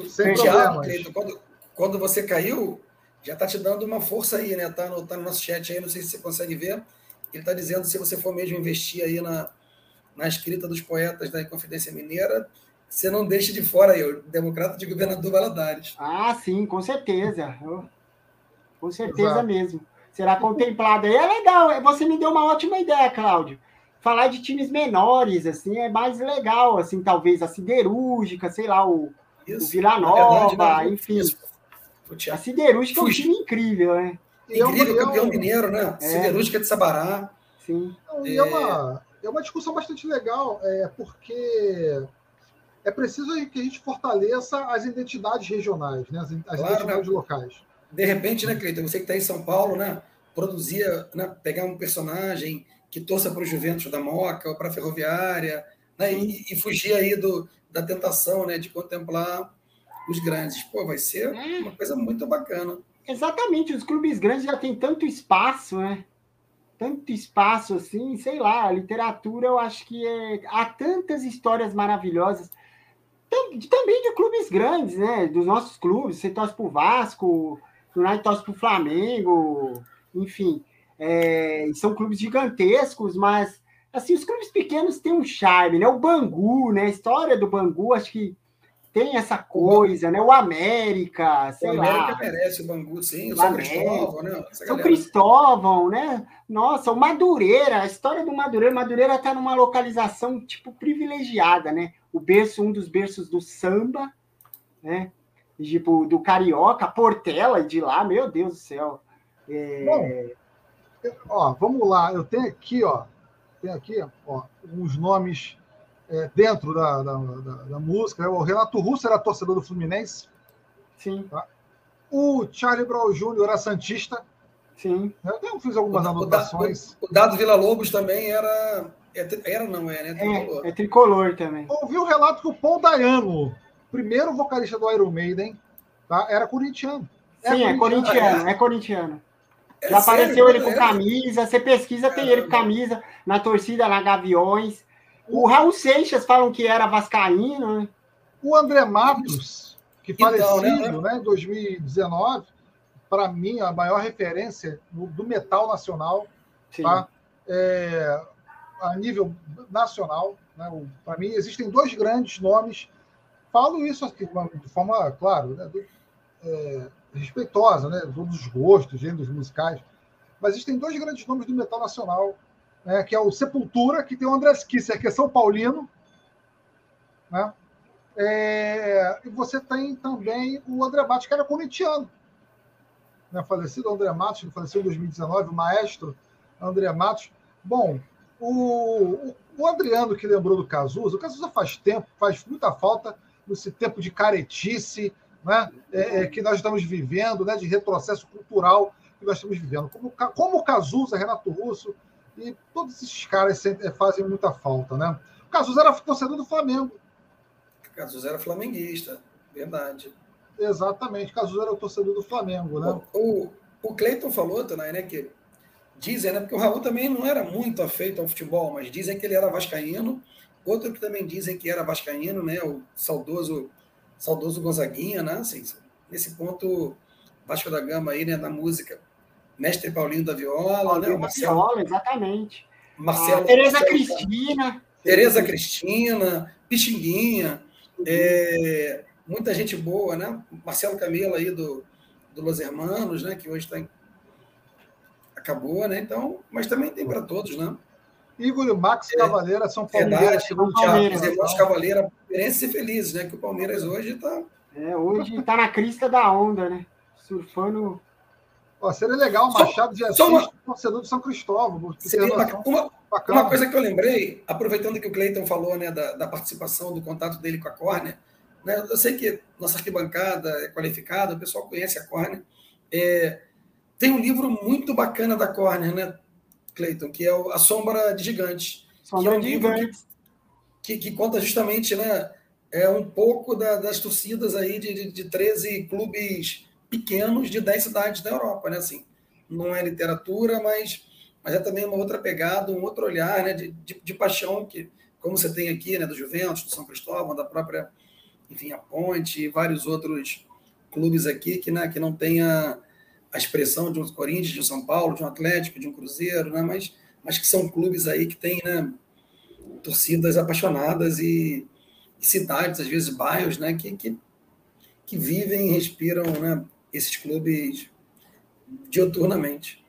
Sem problema, quando, quando você caiu, já está te dando uma força aí, né? Tá no, tá no nosso chat aí, não sei se você consegue ver. Ele está dizendo se você for mesmo investir aí na, na escrita dos poetas da Inconfidência Mineira, você não deixe de fora aí, o democrata de governador Valadares. Ah, sim, com certeza. Com certeza Exato. mesmo. Será contemplado aí. É legal, você me deu uma ótima ideia, Cláudio. Falar de times menores, assim, é mais legal, assim, talvez a Siderúrgica, sei lá, o, o Vila Nova, verdade, né? enfim. Isso. A Siderúrgica é um time incrível, né? Incrível, campeão mineiro, né? É. Siderúrgica de Sabará. Sim. É, é uma é uma discussão bastante legal, é, porque é preciso que a gente fortaleça as identidades regionais, né, as, as claro, identidades né? locais. De repente, né, Cleiton, você que está em São Paulo, né, produzia, né, pegar um personagem que torça para o Juventus da Moca ou para a Ferroviária, né, e, e, fugir aí do, da tentação né, de contemplar os grandes. Pô, vai ser é. uma coisa muito bacana. Exatamente, os clubes grandes já têm tanto espaço, né? Tanto espaço assim, sei lá, a literatura eu acho que é, há tantas histórias maravilhosas, também de clubes grandes, né? Dos nossos clubes, você torce pro Vasco, United torce pro Flamengo, enfim, é, são clubes gigantescos, mas assim, os clubes pequenos têm um charme, né? O Bangu, né? A história do Bangu, acho que tem essa coisa, né? O América, sei lá. O América merece o Bangu, sim. O, São Cristóvão, né? São Cristóvão, né? Nossa, o Madureira, a história do Madureira. Madureira está numa localização, tipo, privilegiada, né? O berço, um dos berços do samba, né? Tipo, do Carioca, Portela, de lá, meu Deus do céu. É... Bom, ó, vamos lá. Eu tenho aqui, ó. Tem aqui, ó, uns nomes é, dentro da, da, da, da, música. O Renato Russo era torcedor do Fluminense. Sim. Tá? O Charlie Brown Jr. era Santista. Sim. Eu fiz algumas o, anotações. O, o Dado Vila Lobos também era. É era, não é, né? Tricolor. É, é tricolor também. Ouvi o relato que o Paul Dayano, primeiro vocalista do Iron Maiden, tá? era corintiano. É Sim, é corintiano, é corintiano. É Já sério? apareceu ele com camisa, você pesquisa, tem ele com camisa, na torcida, na Gaviões. O Raul Seixas falam que era vascaíno, né? O André Matos, que então, falecido né? né, em 2019, para mim, a maior referência do metal nacional, tá? É, a nível nacional. Né? Para mim, existem dois grandes nomes. Falo isso aqui de forma, claro, né? do, é, respeitosa, né? todos os gostos, gêneros musicais. Mas existem dois grandes nomes do metal nacional, né? que é o Sepultura, que tem o André Kisser, que é São Paulino. Né? É, e você tem também o André Matos, que era corintiano. Né? Falecido André Matos, que faleceu em 2019, o maestro André Matos. Bom, o, o Adriano que lembrou do Cazuza, o Cazuza faz tempo, faz muita falta nesse tempo de caretice né, é, é, que nós estamos vivendo, né, de retrocesso cultural que nós estamos vivendo. Como, como o Cazuza, Renato Russo e todos esses caras é, fazem muita falta. Né? O Cazuza era torcedor do Flamengo. O Cazuza era flamenguista, verdade. Exatamente, Cazuza era o torcedor do Flamengo. Né? O, o, o Cleiton falou, Tanay, né, que Dizem, né? Porque o Raul também não era muito afeito ao futebol, mas dizem que ele era vascaíno. Outro que também dizem que era vascaíno, né? O saudoso, saudoso Gonzaguinha, né? Assim, nesse ponto, Vasco da Gama aí, né? Na música. Mestre Paulinho da Viola, Paulinho né? Marcelo, Viola, exatamente. Marcelo. Ah, Tereza Cristina. Tereza Cristina, Pixinguinha, é, muita gente boa, né? Marcelo Camelo aí do, do Los Hermanos, né? Que hoje está em acabou, né? Então, mas também tem para todos, né? Igor e Max é, Cavaleira são Palmeiras. Verdade, Palmeiras, os irmãos Cavaleira e felizes, né? Que o Palmeiras hoje está. É, hoje está na crista da onda, né? Surfando. Ó, seria legal o Machado de Assis, uma... torcedor de São Cristóvão. Seria uma, uma, coisa que eu lembrei, aproveitando que o Cleiton falou né, da, da participação, do contato dele com a Córnea, né, eu sei que nossa arquibancada é qualificada, o pessoal conhece a Córnea. É, tem um livro muito bacana da Corner, né, Cleiton, que é A Sombra de Gigantes. Sombra que é um Gigantes. Que, que, que, conta justamente né, é um pouco da, das torcidas aí de, de, de 13 clubes pequenos de 10 cidades da Europa, né? Assim, não é literatura, mas, mas é também uma outra pegada, um outro olhar né, de, de, de paixão, que, como você tem aqui, né, do Juventus, do São Cristóvão, da própria, enfim, a Ponte e vários outros clubes aqui que, né, que não tenha a expressão de um Corinthians, de um São Paulo, de um Atlético, de um Cruzeiro, né? mas, mas que são clubes aí que têm né, torcidas apaixonadas e, e, cidades, às vezes bairros, né, que, que, que vivem e respiram né, esses clubes dioturnamente.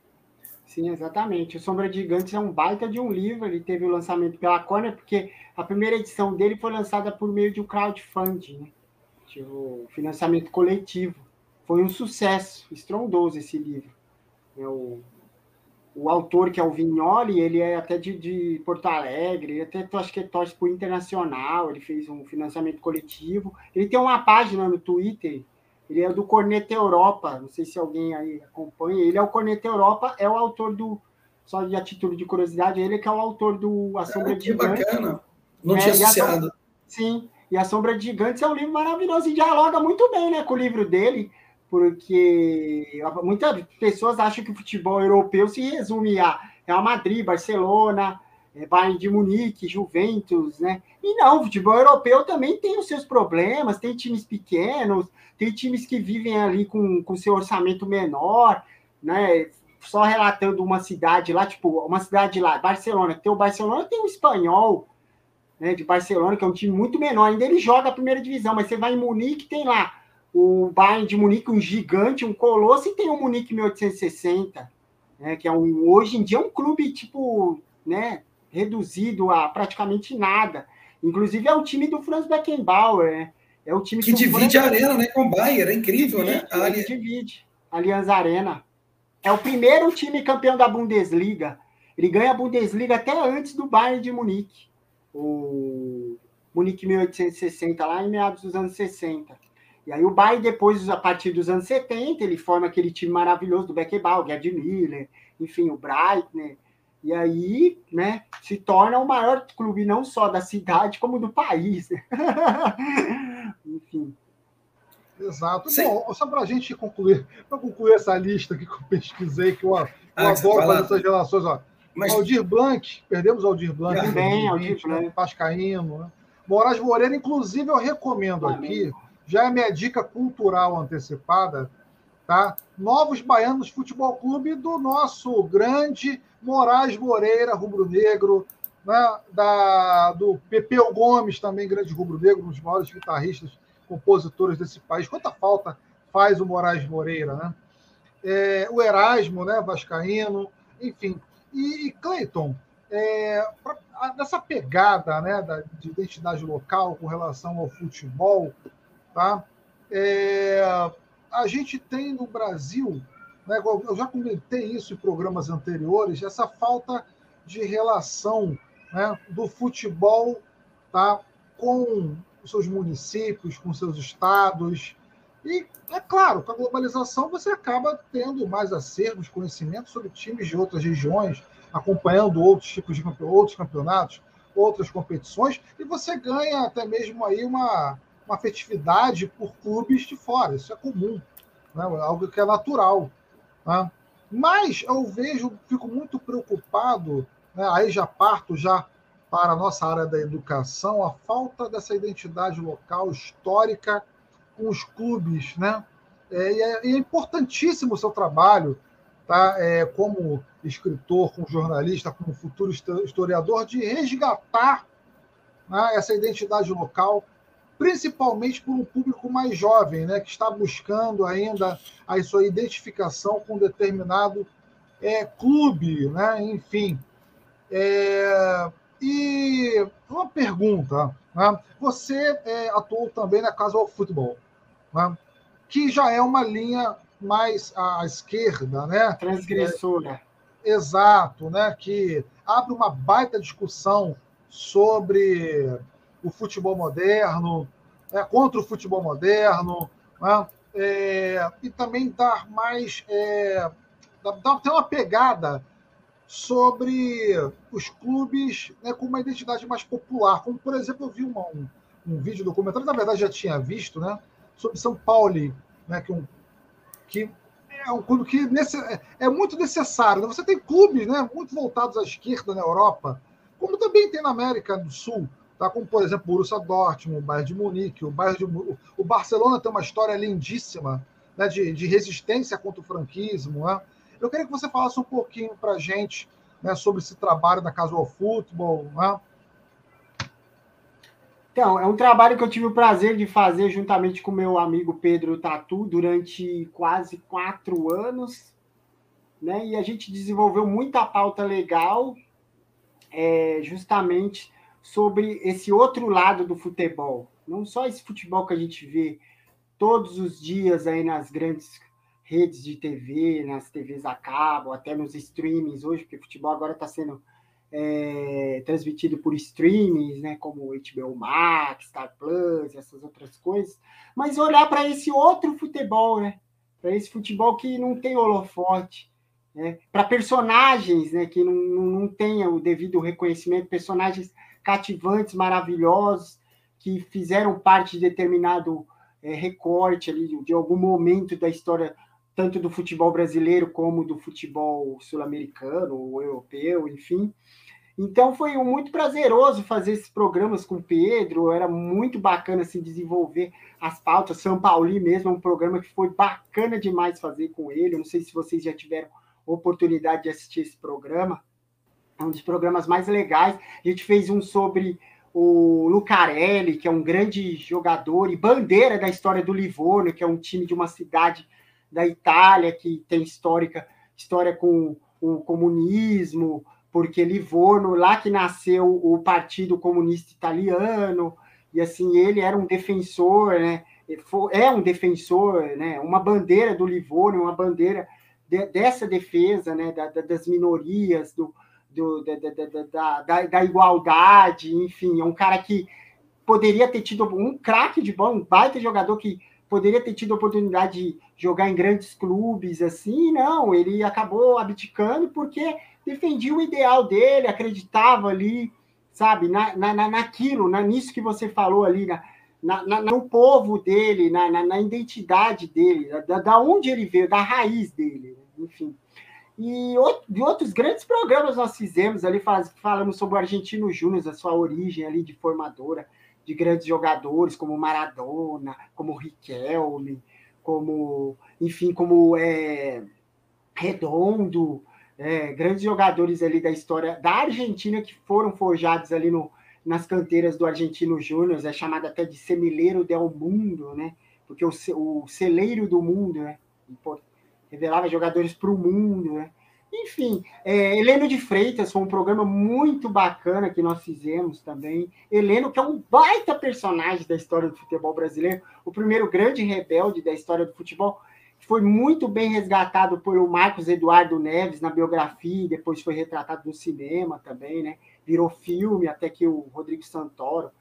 Sim, exatamente. O Sombra de Gigantes é um baita de um livro. Ele teve o lançamento pela Corner, porque a primeira edição dele foi lançada por meio de um crowdfunding, né? Tipo, financiamento coletivo foi um sucesso estrondoso esse livro. É o, o autor, que é o Vignoli, ele é até de, de Porto Alegre, ele até acho que é o Internacional, ele fez um financiamento coletivo. Ele tem uma página no Twitter, ele é do Corneta Europa, não sei se alguém aí acompanha, ele é o Corneta Europa, é o autor do, só de a título de curiosidade, ele que é o autor do A Sombra de Gigantes. Que bacana, não é, tinha associado. sim, e A Sombra de Gigantes é um livro maravilhoso e dialoga muito bem né, com o livro dele, porque muitas pessoas acham que o futebol europeu se resume a Real Madrid, Barcelona, é, Bayern de Munique, Juventus, né? E não, o futebol europeu também tem os seus problemas, tem times pequenos, tem times que vivem ali com, com seu orçamento menor, né? Só relatando uma cidade lá, tipo, uma cidade lá, Barcelona, tem o Barcelona, tem o Espanhol, né, de Barcelona, que é um time muito menor, ainda ele joga a primeira divisão, mas você vai em Munique, tem lá o Bayern de Munique, um gigante, um colosso, e tem o Munique 1860, né, que é um, hoje em dia é um clube tipo, né, reduzido a praticamente nada. Inclusive é o time do Franz Beckenbauer, né? É o time que, que divide Franz... a arena, né, com o Bayern, é incrível, né? divide, né? Ali... divide. Allianz Arena. É o primeiro time campeão da Bundesliga. Ele ganha a Bundesliga até antes do Bayern de Munique. o Munique 1860, lá em meados dos anos 60. E aí o Bayern, depois, a partir dos anos 70, ele forma aquele time maravilhoso do Beckenbauer, Gerd Miller, enfim, o Breitner, e aí, né, se torna o maior clube não só da cidade, como do país. Né? Enfim. Exato. Sim. Bom, só para a gente concluir, para concluir essa lista que eu pesquisei, que eu, eu ah, adoro fazer essas relações, ó. Mas... Aldir Blanc, perdemos Aldir Blanc. Também, Aldir Blanc. Né? Pascaíno, né? Moraes Moreira, inclusive, eu recomendo aqui, já é minha dica cultural antecipada, tá? Novos Baianos Futebol Clube do nosso grande Moraes Moreira, rubro-negro, né? da, do Pepeu Gomes, também grande rubro-negro, um dos maiores guitarristas, compositores desse país. Quanta falta faz o Moraes Moreira, né? É, o Erasmo, né, vascaíno, enfim. E, e Cleiton, é, nessa pegada né, da, de identidade local com relação ao futebol, tá? É, a gente tem no Brasil, né, eu já comentei isso em programas anteriores, essa falta de relação né, do futebol tá, com seus municípios, com seus estados. E, é claro, com a globalização você acaba tendo mais acervos, conhecimento sobre times de outras regiões, acompanhando outros tipos de outros campeonatos, outras competições, e você ganha até mesmo aí uma, uma afetividade por clubes de fora. Isso é comum, né? É algo que é natural. Né? Mas eu vejo, fico muito preocupado, né? aí já parto já para a nossa área da educação, a falta dessa identidade local, histórica, com os clubes. Né? É, é, é importantíssimo o seu trabalho, tá? É, como escritor, como jornalista, como futuro historiador, de resgatar né, essa identidade local, principalmente por um público mais jovem, né, que está buscando ainda a sua identificação com determinado é, clube, né, enfim. É, e uma pergunta: né, você é, atuou também na Casa ao Futebol, né, que já é uma linha mais à esquerda, né? Transgressora. É, exato, né? Que abre uma baita discussão sobre o futebol moderno, é, contra o futebol moderno, né? é, e também dar mais. É, dar, ter uma pegada sobre os clubes né, com uma identidade mais popular. Como, por exemplo, eu vi uma, um, um vídeo documentário, na verdade já tinha visto, né, sobre São Paulo, né, que, um, que é um clube que nesse, é, é muito necessário. Né? Você tem clubes né, muito voltados à esquerda na Europa, como também tem na América do Sul, tá? como, por exemplo, o Borussia Dortmund, o Bayern de Munique, o, Bayern de, o Barcelona tem uma história lindíssima né, de, de resistência contra o franquismo. Né? Eu queria que você falasse um pouquinho para a gente né, sobre esse trabalho da Casual Football, né? Então, é um trabalho que eu tive o prazer de fazer juntamente com meu amigo Pedro Tatu durante quase quatro anos, né? E a gente desenvolveu muita pauta legal, é, justamente sobre esse outro lado do futebol. Não só esse futebol que a gente vê todos os dias aí nas grandes redes de TV, nas TVs a cabo, até nos streamings hoje, porque o futebol agora está sendo é, transmitido por streamings, né, como HBO Max, Star Plus, essas outras coisas, mas olhar para esse outro futebol, né, para esse futebol que não tem holofote, né, para personagens, né, que não, não tenha o devido reconhecimento, personagens cativantes, maravilhosos, que fizeram parte de determinado é, recorte ali de algum momento da história tanto do futebol brasileiro como do futebol sul-americano ou europeu, enfim. Então foi muito prazeroso fazer esses programas com o Pedro, era muito bacana assim, desenvolver as pautas. São Paulo mesmo é um programa que foi bacana demais fazer com ele. Não sei se vocês já tiveram oportunidade de assistir esse programa. É um dos programas mais legais. A gente fez um sobre o Lucarelli, que é um grande jogador e bandeira da história do Livorno, que é um time de uma cidade da Itália que tem histórica, história com o comunismo, porque Livorno, lá que nasceu o Partido Comunista Italiano, e assim, ele era um defensor, né? É um defensor, né? Uma bandeira do Livorno, uma bandeira de, dessa defesa, né? Da, das minorias, do, do, da, da, da, da, igualdade, enfim, é um cara que poderia ter tido um craque de bola, um baita jogador que poderia ter tido a oportunidade de jogar em grandes clubes, assim, não, ele acabou abdicando porque defendia o ideal dele, acreditava ali, sabe, na, na, naquilo, na, nisso que você falou ali, na, na, na, no povo dele, na, na, na identidade dele, da, da, onde ele veio, da raiz dele, enfim. E de outros grandes programas nós fizemos ali, faz, falamos sobre o Argentino Júnior, a sua origem ali de formadora de grandes jogadores, como Maradona, como Riquelme, como, enfim, como é, Redondo, é, grandes jogadores ali da história da Argentina que foram forjados ali no, nas canteiras do Argentino Júnior, é chamado até de Semileiro del Mundo, né? Porque o, o celeiro do mundo, né? Revelava jogadores para o mundo, né? Enfim, é, Heleno de Freitas foi um programa muito bacana que nós fizemos também. Heleno, que é um baita personagem da história do futebol brasileiro, o primeiro grande rebelde da história do futebol, foi muito bem resgatado por o Marcos Eduardo Neves na biografia, depois foi retratado no cinema também, né? virou filme, até que o Rodrigo Santoro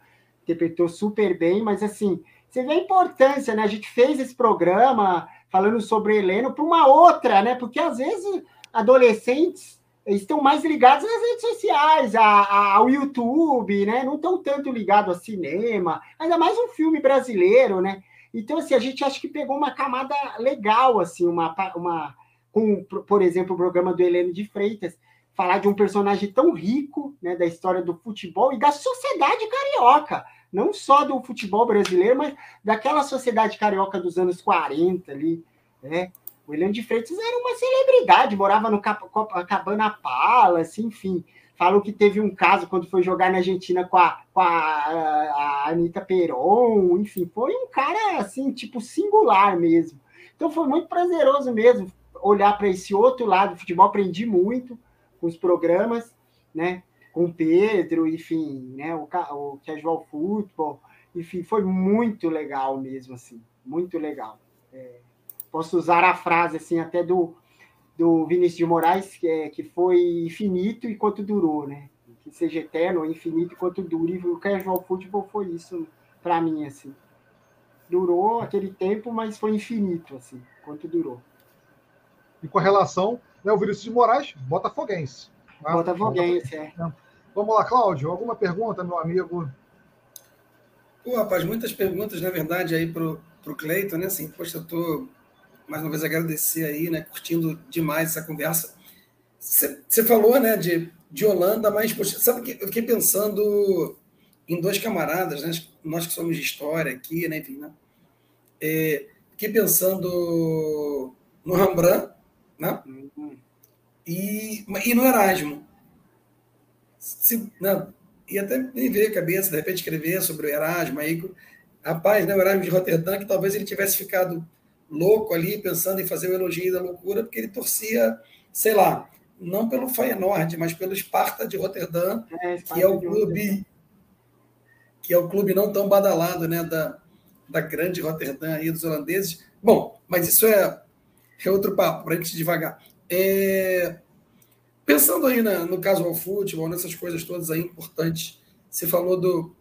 interpretou super bem, mas assim, você vê a importância, né? A gente fez esse programa falando sobre Heleno para uma outra, né? Porque às vezes adolescentes estão mais ligados às redes sociais, a, a, ao YouTube, né? Não estão tanto ligados a cinema, ainda mais um filme brasileiro, né? Então, assim, a gente acha que pegou uma camada legal, assim, uma, uma com, por exemplo, o programa do Heleno de Freitas, falar de um personagem tão rico né, da história do futebol e da sociedade carioca, não só do futebol brasileiro, mas daquela sociedade carioca dos anos 40 ali, né? O William de Freitas era uma celebridade, morava no Copacabana Palace, enfim. Falou que teve um caso quando foi jogar na Argentina com a, com a, a Anitta Peron, enfim, foi um cara assim, tipo, singular mesmo. Então foi muito prazeroso mesmo olhar para esse outro lado do futebol, aprendi muito com os programas, né? Com o Pedro, enfim, né? O, o Casual Football, enfim, foi muito legal mesmo, assim, muito legal. É, posso usar a frase assim até do, do Vinícius de Moraes, que, é, que foi infinito enquanto durou, né? Que seja eterno, infinito enquanto dure. E o Casual Football foi isso para mim, assim. Durou aquele tempo, mas foi infinito, assim, quanto durou. E com relação né, o Vinícius de Moraes, botafoguense. Né? Botafoguense, é. Vamos lá, Cláudio, alguma pergunta, meu amigo? Pô, rapaz, muitas perguntas, na verdade, aí pro, pro Cleiton, né? Assim, poxa, eu tô mais uma vez agradecer aí, né? Curtindo demais essa conversa. Você falou, né, de, de Holanda, mas, poxa, sabe que eu fiquei pensando em dois camaradas, né? Nós que somos de história aqui, né? Enfim, né? É, fiquei pensando no Rembrandt, né? E, e no Erasmo. Se, não, e até me veio a cabeça, de repente, escrever sobre o Erasmo aí. Rapaz, né, o Erasmo de Roterdã, que talvez ele tivesse ficado louco ali, pensando em fazer o elogio da loucura, porque ele torcia, sei lá, não pelo Feyenoord, mas pelo Sparta de Roterdã, é, que é o clube que é o clube não tão badalado, né, da, da grande Roterdã aí dos holandeses. Bom, mas isso é é outro papo, para a gente devagar. É... Pensando aí na, no caso ao futebol, nessas coisas todas aí importantes, você falou do,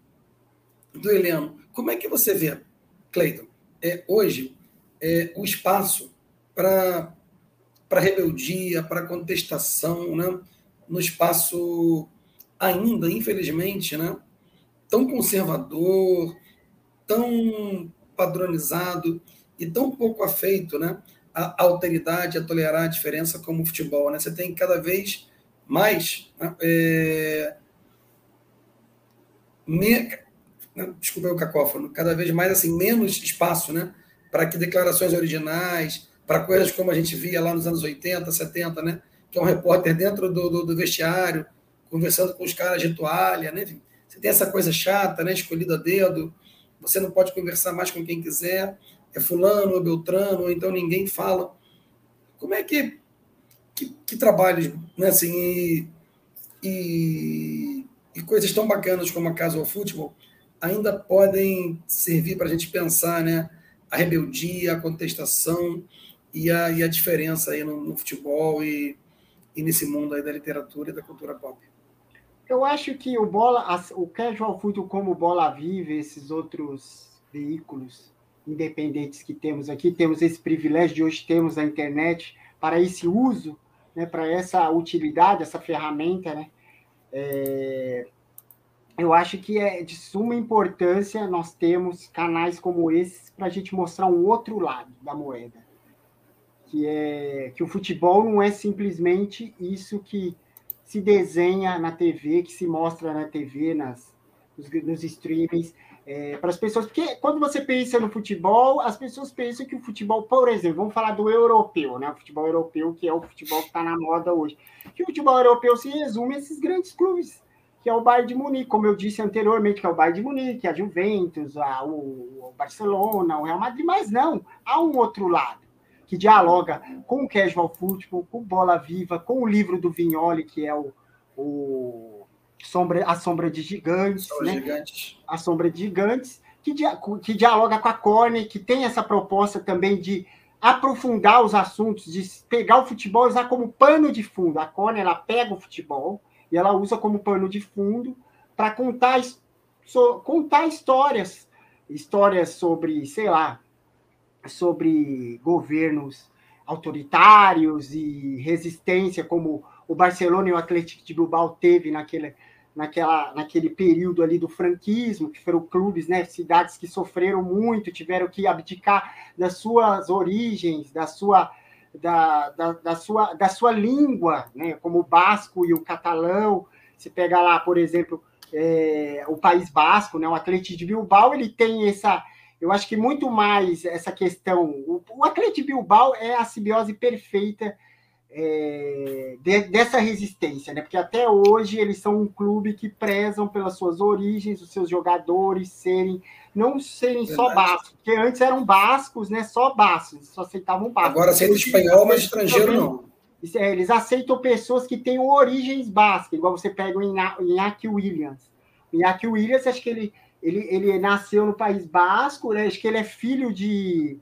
do Heleno. Como é que você vê, Cleiton, é, hoje, é, o espaço para para rebeldia, para contestação, né? no espaço ainda, infelizmente, né? tão conservador, tão padronizado e tão pouco afeito né? A alteridade, a tolerar a diferença como o futebol. Né? Você tem cada vez mais. Né, é, me, né, desculpa o cacófono, cada vez mais assim, menos espaço né, para que declarações originais, para coisas como a gente via lá nos anos 80, 70, né, que é um repórter dentro do, do, do vestiário, conversando com os caras de toalha. Né, você tem essa coisa chata, né, escolhida a dedo, você não pode conversar mais com quem quiser é fulano ou beltrano, ou então ninguém fala. Como é que, que, que trabalhos, né, assim, e, e, e, coisas tão bacanas como a Casa ao Futebol ainda podem servir para a gente pensar, né, a rebeldia, a contestação e a, e a diferença aí no, no futebol e, e nesse mundo aí da literatura e da cultura pop. Eu acho que o bola, o casual football como bola vive, esses outros veículos independentes que temos aqui, temos esse privilégio de hoje temos a internet para esse uso, né, para essa utilidade, essa ferramenta, né? É, eu acho que é de suma importância nós temos canais como esses para a gente mostrar um outro lado da moeda, que é que o futebol não é simplesmente isso que se desenha na TV, que se mostra na TV, nas, nos, nos streamings, é, para as pessoas, porque quando você pensa no futebol, as pessoas pensam que o futebol, por exemplo, vamos falar do europeu, né? O futebol europeu, que é o futebol que está na moda hoje. Que o futebol europeu se resume a esses grandes clubes, que é o Bayern de Munique, como eu disse anteriormente, que é o Bayern de Munique, a Juventus, a, o, o Barcelona, o Real Madrid, mas não, há um outro lado que dialoga com o casual football, com bola viva, com o livro do Vignoli, que é o, o sombra, a sombra de gigantes, né? a sombra de gigantes, que, que dialoga com a Corne, que tem essa proposta também de aprofundar os assuntos, de pegar o futebol e usar como pano de fundo. A Corne ela pega o futebol e ela usa como pano de fundo para contar, so, contar histórias, histórias sobre, sei lá, sobre governos autoritários e resistência, como o Barcelona e o Atlético de Bilbao teve naquele, naquela, naquele período ali do franquismo, que foram clubes, né, cidades que sofreram muito, tiveram que abdicar das suas origens, da sua, da, da, da sua, da sua língua, né, como o basco e o catalão. Se pega lá, por exemplo, é, o País Basco, né, o Atlético de Bilbao, ele tem essa, eu acho que muito mais essa questão. O, o Atlético de Bilbao é a simbiose perfeita é, de, dessa resistência, né? Porque até hoje eles são um clube que prezam pelas suas origens, os seus jogadores serem não serem Verdade. só bascos, porque antes eram bascos, né? Só bascos, só aceitavam bascos. Agora aceita espanhol, mas estrangeiro não. É, eles aceitam pessoas que têm origens bascas, igual você pega o Iñaki Williams. O Iñaki Williams, acho que ele, ele, ele nasceu no País Basco, né? acho que ele é filho de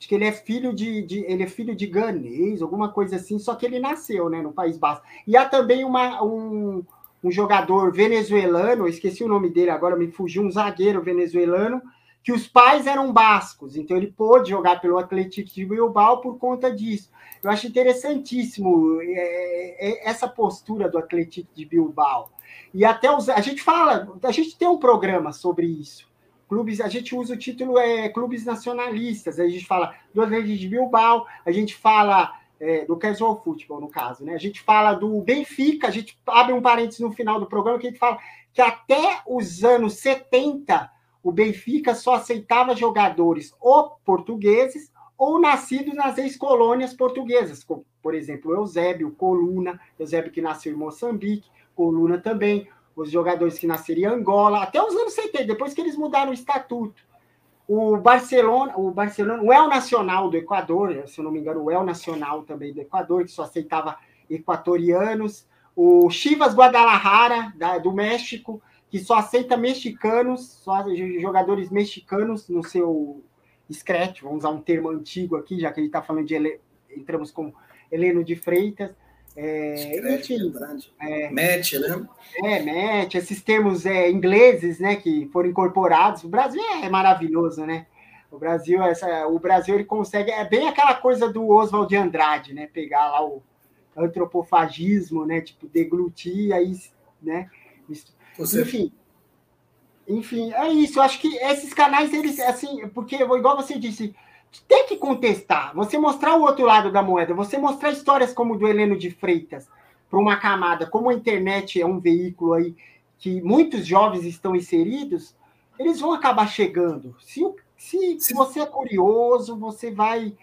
Acho que ele é filho de, de, ele é filho de ganês, alguma coisa assim, só que ele nasceu, né, no País Basco. E há também uma, um, um jogador venezuelano, esqueci o nome dele agora, me fugiu, um zagueiro venezuelano, que os pais eram bascos, então ele pôde jogar pelo Atlético de Bilbao por conta disso. Eu acho interessantíssimo é, é, essa postura do Atlético de Bilbao. E até os, a gente fala, a gente tem um programa sobre isso clubes, a gente usa o título é, clubes nacionalistas, a gente fala do Atlético de Bilbao, a gente fala é, do casual futebol, no caso, né? A gente fala do Benfica, a gente abre um parênteses no final do programa que a gente fala que até os anos 70 o Benfica só aceitava jogadores ou portugueses ou nascidos nas ex-colônias portuguesas, como, por exemplo, Eusébio, Coluna, Eusébio que nasceu em Moçambique, Coluna também, os jogadores que nasceram em Angola, até os anos 70, depois que eles mudaram o estatuto. O Barcelona, o Barcelona, o El Nacional do Equador, se eu não me engano, o El Nacional também do Equador, que só aceitava equatorianos. O Chivas Guadalajara, da, do México, que só aceita mexicanos, só jogadores mexicanos no seu scratch, vamos usar um termo antigo aqui, já que a gente está falando de entramos com Heleno de Freitas. É, enfim, é, match, né? É, match, esses termos é, ingleses, né, que foram incorporados. O Brasil é maravilhoso, né? O Brasil, essa, o Brasil ele consegue, é bem aquela coisa do Oswald de Andrade, né? Pegar lá o antropofagismo, né? Tipo, deglutir, aí, né? Você... Enfim, enfim, é isso. Eu acho que esses canais, eles, assim, porque, igual você disse, tem que contestar, você mostrar o outro lado da moeda, você mostrar histórias como o do Heleno de Freitas para uma camada, como a internet é um veículo aí que muitos jovens estão inseridos, eles vão acabar chegando. Se, se, se você é curioso, você vai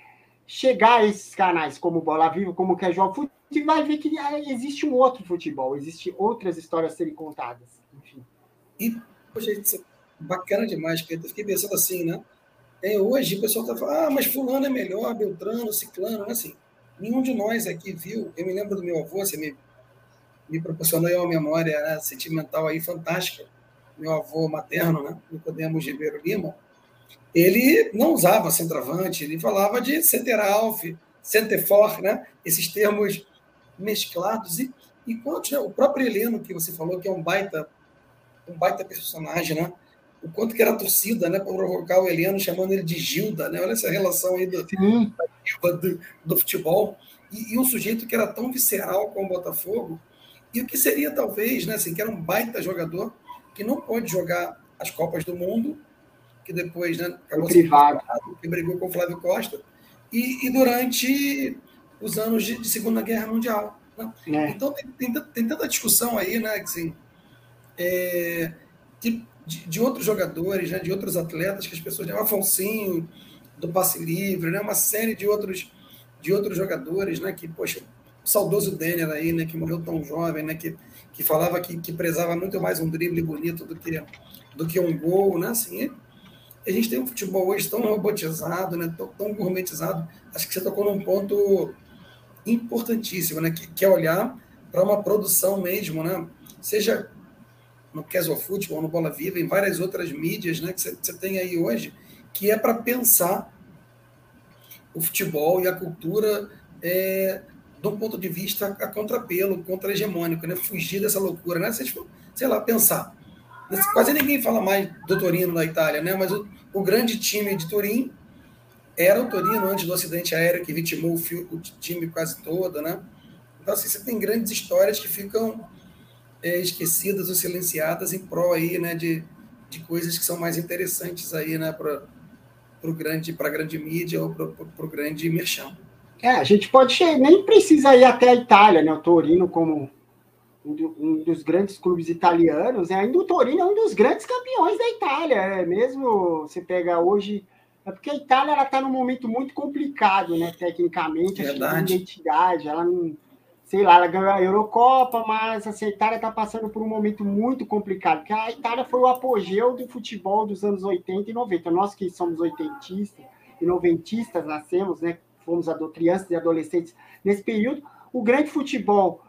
chegar a esses canais como Bola Viva, como Casual Foot, e vai ver que ah, existe um outro futebol, existe outras histórias a serem contadas. Enfim. E, poxa, isso é bacana demais, Pedro. Eu fiquei pensando assim, né? É, hoje o pessoal está falando, ah, mas fulano é melhor, Beltrano, Ciclano, assim. Nenhum de nós aqui viu. Eu me lembro do meu avô, você me, me proporcionou uma memória né, sentimental aí fantástica. Meu avô materno, né, Nicodemos Ribeiro Lima, ele não usava centroavante, ele falava de center half, center for, né, esses termos mesclados e, e quanto né, o próprio Heleno que você falou que é um baita um baita personagem, né? O quanto que era a torcida, né, para provocar o Heleno chamando ele de Gilda, né? Olha essa relação aí do, do, do, futebol e, e um sujeito que era tão visceral com o Botafogo e o que seria talvez, né, assim, que era um baita jogador que não pode jogar as Copas do Mundo, que depois, né, acabou privado, que brigou com o Flávio Costa, e, e durante os anos de, de Segunda Guerra Mundial. Né? É. Então tem, tem, tem, tanta discussão aí, né, assim, é, de, de, outros jogadores, né, de outros atletas que as pessoas, né, o Afonsinho, do passe livre, né, uma série de outros de outros jogadores, né, que poxa, o saudoso Daniel aí, né, que morreu tão jovem, né, que, que falava que, que prezava muito mais um drible bonito do que do que um gol, né, assim, a gente tem um futebol hoje tão robotizado, né, tão, tão gourmetizado. Acho que você tocou num ponto importantíssimo, né, que, que é olhar para uma produção mesmo, né, seja no Casual Football, no Bola Viva, em várias outras mídias, né, que você, tem aí hoje, que é para pensar o futebol e a cultura é, de um ponto de vista a contrapelo, contra-hegemônico, né, fugir dessa loucura, né, sei, sei lá, pensar. Quase ninguém fala mais do Torino na Itália, né, mas o, o grande time de Turim era o Torino antes do acidente aéreo que vitimou o, fio, o time quase todo, né? Então, assim, você tem grandes histórias que ficam é, esquecidas ou silenciadas em prol aí, né, de, de coisas que são mais interessantes aí, né, para o grande, para a grande mídia ou para o grande merchan. É, a gente pode nem precisa ir até a Itália, né? O Torino como um, dos grandes clubes italianos, né? ainda o Torino é um dos grandes campeões da Itália, é mesmo você pega hoje, é porque a Itália está num momento muito complicado, né? Tecnicamente, a identidade, ela não, sei lá, ela ganhou a Eurocopa, mas assim, a Itália está passando por um momento muito complicado, porque a Itália foi o apogeu do futebol dos anos 80 e 90. Nós que somos oitentistas e noventistas nascemos, né? Fomos crianças e adolescentes nesse período. O grande futebol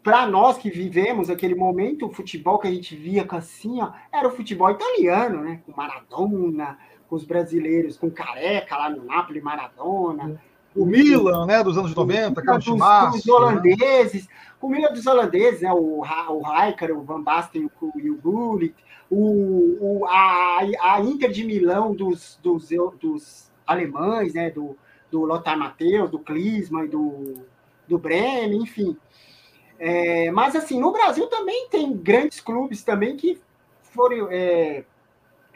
para nós que vivemos aquele momento, o futebol que a gente via assim, ó, era o futebol italiano, né? Com Maradona, com os brasileiros, com Careca lá no Napoli, Maradona. O Milan, né, dos anos 90, Carlos Márcio, os holandeses, né? o Milan dos holandeses, né, o, o Rijkaard, o Van Basten e o Gullit, o, o, a, a Inter de Milão dos, dos, dos alemães, né, do, do Lothar Matheus, do Klinsmann, do, do Bremen, enfim. É, mas assim, no Brasil também tem grandes clubes também que foram é,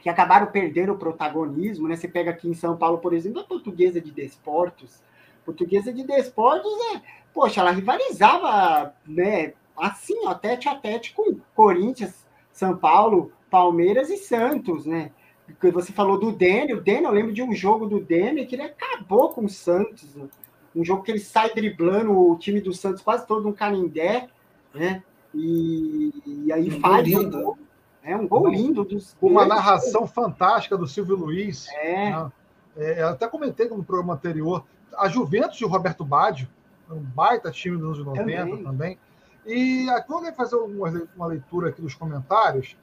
que acabaram perdendo o protagonismo, né? Você pega aqui em São Paulo, por exemplo, a Portuguesa de Desportos. Portuguesa de Desportos é, poxa, ela rivalizava, né? Assim, ó, tete a tete com Corinthians, São Paulo, Palmeiras e Santos, né? Você falou do Dênio, o Dênio, eu lembro de um jogo do Dênio que ele acabou com o Santos. Né? um jogo que ele sai driblando o time do Santos quase todo no Canindé, né? E, e aí um faz lindo. Um gol, é um gol lindo dos uma narração fantástica do Silvio Luiz. É. Né? é. eu até comentei no programa anterior, a Juventus de Roberto Baggio, um baita time dos anos 90 também. também. E aqui vou fazer uma leitura aqui dos comentários.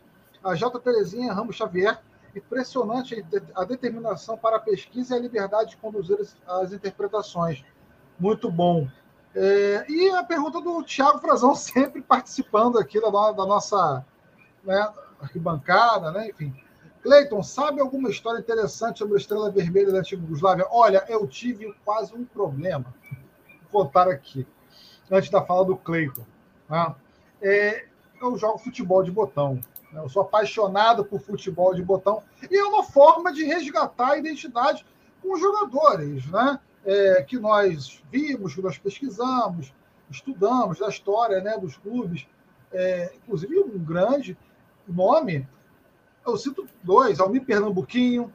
A J. Terezinha Ramos Xavier, impressionante a determinação para a pesquisa e a liberdade de conduzir as interpretações muito bom. É, e a pergunta do Thiago Frazão, sempre participando aqui da, da nossa né, arquibancada, né? enfim. Cleiton, sabe alguma história interessante sobre a Estrela Vermelha da antiga Yugoslávia? Olha, eu tive quase um problema. Vou contar aqui, antes da fala do Cleiton. Né? É, eu jogo futebol de botão. Né? Eu sou apaixonado por futebol de botão. E é uma forma de resgatar a identidade com os jogadores. Né? é, que nós vimos, que nós pesquisamos, estudamos da história né, dos clubes, é, inclusive um grande nome, eu cito dois, Almir Pernambuquinho,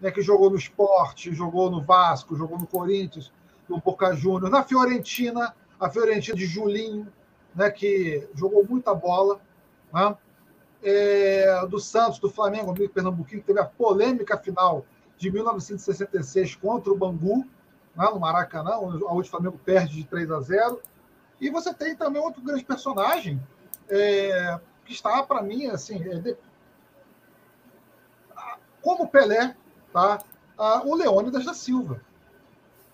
né, que jogou no Esporte, jogou no Vasco, jogou no Corinthians, no Boca Juniors, na Fiorentina, a Fiorentina de Julinho, né, que jogou muita bola, né? é, do Santos, do Flamengo, Almir Pernambuquinho, que teve a polêmica final de 1966 contra o Bangu, né, no Maracanã, onde o Flamengo perde de 3 a 0. E você tem também outro grande personagem é, que está, para mim, assim, é de... como Pelé, tá? Ah, o Leônidas da Silva.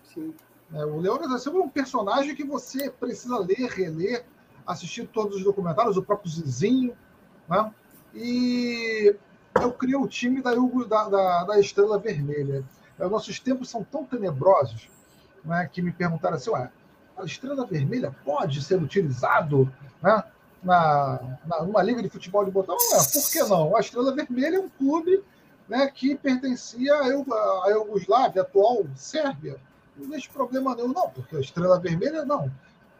Sim. É, o Leônidas da Silva é um personagem que você precisa ler, reler, assistir todos os documentários, o próprio Zizinho, né? E eu criei o time da, da, da, da Estrela Vermelha. Os nossos tempos são tão tenebrosos né, que me perguntaram assim: Ué, a Estrela Vermelha pode ser utilizado né, na, na, numa liga de futebol de botão? Não, por que não? A Estrela Vermelha é um clube né, que pertencia à Iugoslávia, atual Sérvia. Não existe problema nenhum, não, porque a Estrela Vermelha, não.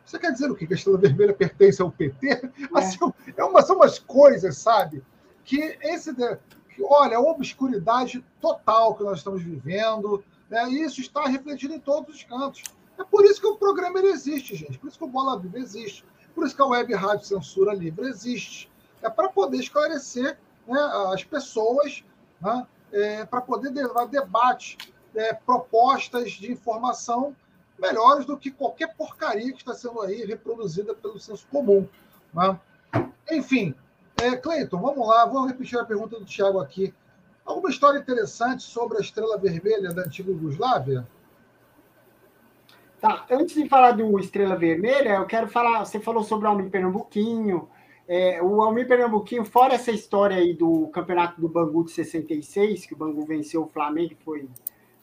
Você quer dizer o quê? Que a Estrela Vermelha pertence ao PT? É. Assim, é uma, são umas coisas, sabe? Que esse. Que, olha, é uma obscuridade total que nós estamos vivendo, né? e isso está refletido em todos os cantos. É por isso que o programa existe, gente. Por isso que o Bola Viva existe. Por isso que a Web Rádio Censura Livre existe. É para poder esclarecer né, as pessoas, né, é, para poder levar debate, é, propostas de informação melhores do que qualquer porcaria que está sendo aí reproduzida pelo senso comum. Né? Enfim, é, Cleiton, vamos lá, vou repetir a pergunta do Tiago aqui. Alguma história interessante sobre a Estrela Vermelha da antiga Yugoslávia? Tá, antes de falar do Estrela Vermelha, eu quero falar. Você falou sobre o Almir Pernambuquinho. É, o Almir Pernambuquinho, fora essa história aí do campeonato do Bangu de 66, que o Bangu venceu o Flamengo, foi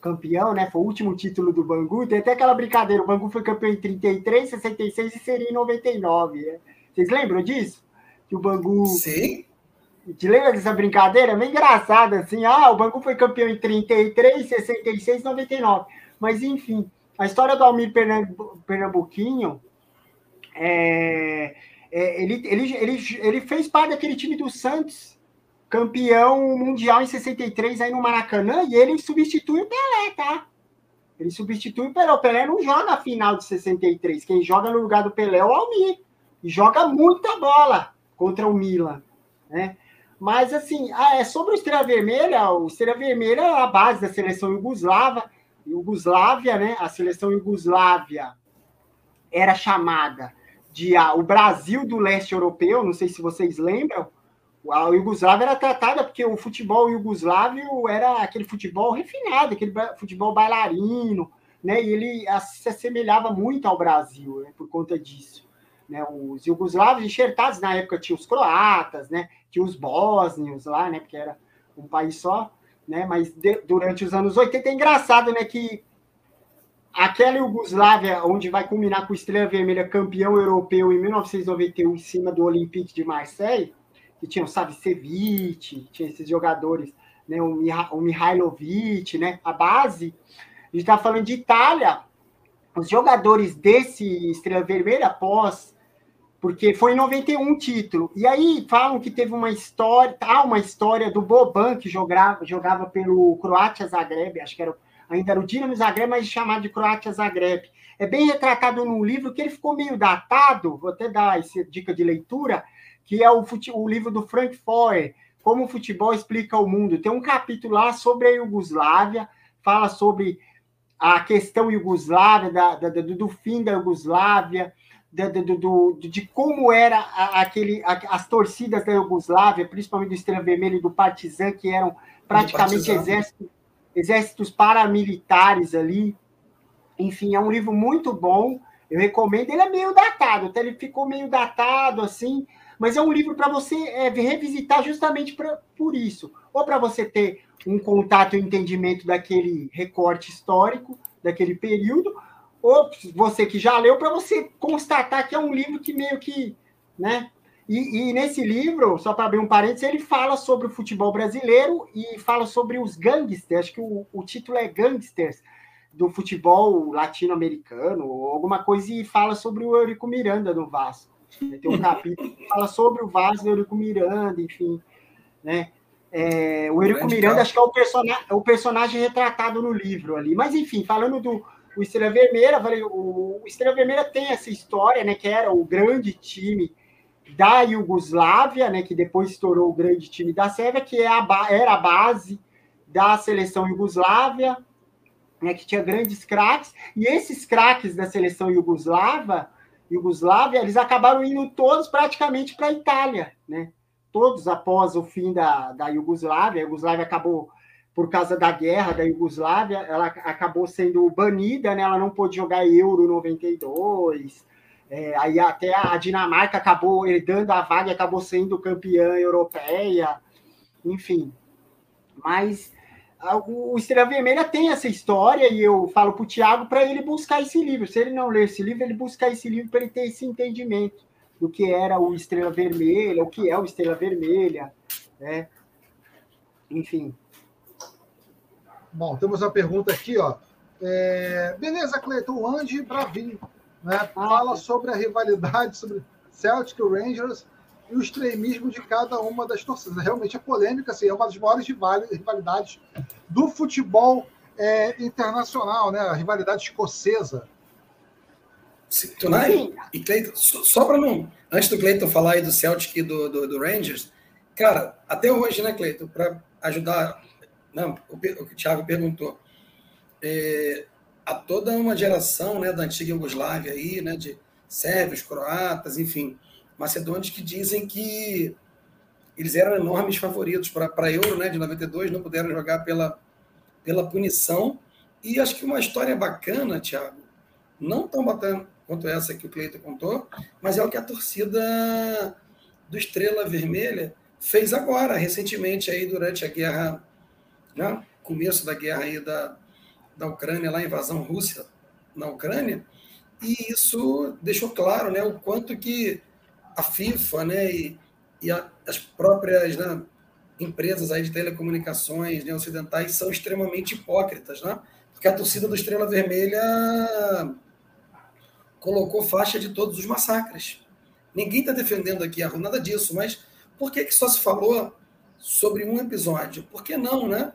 campeão, né? Foi o último título do Bangu. Tem até aquela brincadeira: o Bangu foi campeão em 33, 66 e seria em 99. Né? Vocês lembram disso? Que o Bangu. Sim. Te lembra dessa brincadeira? É meio engraçada, assim. Ah, o Bangu foi campeão em 33, 66 e 99. Mas, enfim, a história do Almir Pernambuquinho. É, é, ele, ele, ele, ele fez parte daquele time do Santos campeão mundial em 63 aí no Maracanã, e ele substitui o Pelé, tá? Ele substitui o Pelé. O Pelé não joga a final de 63. Quem joga no lugar do Pelé é o Almir. E joga muita bola contra o Milan, né? Mas, assim, ah, é sobre o Estrela Vermelha, o Estrela Vermelha é a base da seleção iugoslava, Iugoslávia, né? A seleção Iugoslávia era chamada de ah, o Brasil do leste europeu, não sei se vocês lembram, a Iugoslávia era tratada porque o futebol iugoslávio era aquele futebol refinado, aquele futebol bailarino, né? E ele se assemelhava muito ao Brasil, né? por conta disso. Né? Os iugoslavos enxertados na época tinha os croatas, né? Tinha os bósnios lá, né? Porque era um país só, né? Mas de, durante os anos 80 é engraçado, né? Que aquela Iugoslávia, onde vai culminar com o Estrela Vermelha campeão europeu em 1991 em cima do Olympique de Marseille que tinha o Savicevic, tinha esses jogadores, né, o, Miha, o Mihailovic, né, a base. A gente está falando de Itália, os jogadores desse Estrela Vermelha após, porque foi em 91 título. E aí falam que teve uma história, tá uma história do Boban que jogava, jogava pelo Croácia Zagreb, acho que era ainda era o Dinamo Zagreb, mas chamado de Croácia Zagreb. É bem retratado num livro que ele ficou meio datado, vou até dar essa dica de leitura, que é o, fute... o livro do Frank Foer, Como o Futebol Explica o Mundo. Tem um capítulo lá sobre a Iugoslávia, fala sobre a questão Iugoslávia, da, da, do, fim da Iugoslávia, da, do, do, de como era aquele, as torcidas da Iugoslávia, principalmente do Estrela Vermelha e do Partizan, que eram praticamente exércitos, exércitos paramilitares ali. Enfim, é um livro muito bom. Eu recomendo. Ele é meio datado, até ele ficou meio datado assim, mas é um livro para você é, revisitar justamente pra, por isso. Ou para você ter um contato e um entendimento daquele recorte histórico, daquele período, ou você que já leu, para você constatar que é um livro que meio que. Né? E, e nesse livro, só para abrir um parênteses, ele fala sobre o futebol brasileiro e fala sobre os gangsters, acho que o, o título é Gangsters, do futebol latino-americano, ou alguma coisa, e fala sobre o Eurico Miranda no Vasco. Tem um capítulo que fala sobre o Vasco e o Eurico Miranda, enfim, né? É, o Eurico Miranda, acho que é o, é o personagem retratado no livro ali. Mas, enfim, falando do o Estrela Vermelha, o, Estrela Vermelha tem essa história, né? Que era o grande time da Iugoslávia, né? Que depois estourou o grande time da Sérvia, que é a, era a base da seleção Iugoslávia, né? Que tinha grandes craques. E esses craques da seleção Iugoslava Iugoslávia, eles acabaram indo todos praticamente para a Itália, né? Todos após o fim da, da Iugoslávia, a Iugoslávia acabou por causa da guerra da Iugoslávia, ela acabou sendo banida, né? Ela não pôde jogar Euro 92. É, aí até a Dinamarca acabou herdando a vaga acabou sendo campeã europeia. Enfim. Mas o Estrela Vermelha tem essa história e eu falo para o Tiago para ele buscar esse livro. Se ele não ler esse livro, ele buscar esse livro para ele ter esse entendimento do que era o Estrela Vermelha, o que é o Estrela Vermelha, né? Enfim. Bom, temos uma pergunta aqui, ó. É... Beleza, Cleiton, o Andy Bravinho, né? Ah, Fala sobre a rivalidade sobre Celtic Rangers e o extremismo de cada uma das torcidas. Realmente é polêmica, assim, é uma das maiores rivalidades do futebol é, internacional, né? A rivalidade escocesa. Tunai e Cleiton, só para não. Antes do Cleiton falar aí do Celtic e do, do, do Rangers, cara, até hoje, né, Cleiton, para ajudar não, o, o Thiago perguntou. É, há toda uma geração né, da antiga Iugoslávia aí, né, de sérvios, croatas, enfim, macedônios que dizem que eles eram enormes favoritos para a Euro né, de 92, não puderam jogar pela, pela punição. E acho que uma história bacana, Thiago, não tão bacana quanto essa que o Cleiton contou, mas é o que a torcida do Estrela Vermelha fez agora, recentemente, aí durante a guerra né, começo da guerra aí da, da Ucrânia, lá a invasão russa na Ucrânia, e isso deixou claro né, o quanto que a FIFA né, e, e a, as próprias né, empresas aí de telecomunicações né, ocidentais são extremamente hipócritas, né? porque a torcida do Estrela Vermelha colocou faixa de todos os massacres. Ninguém está defendendo aqui nada disso, mas por que, que só se falou sobre um episódio? Por que não, né?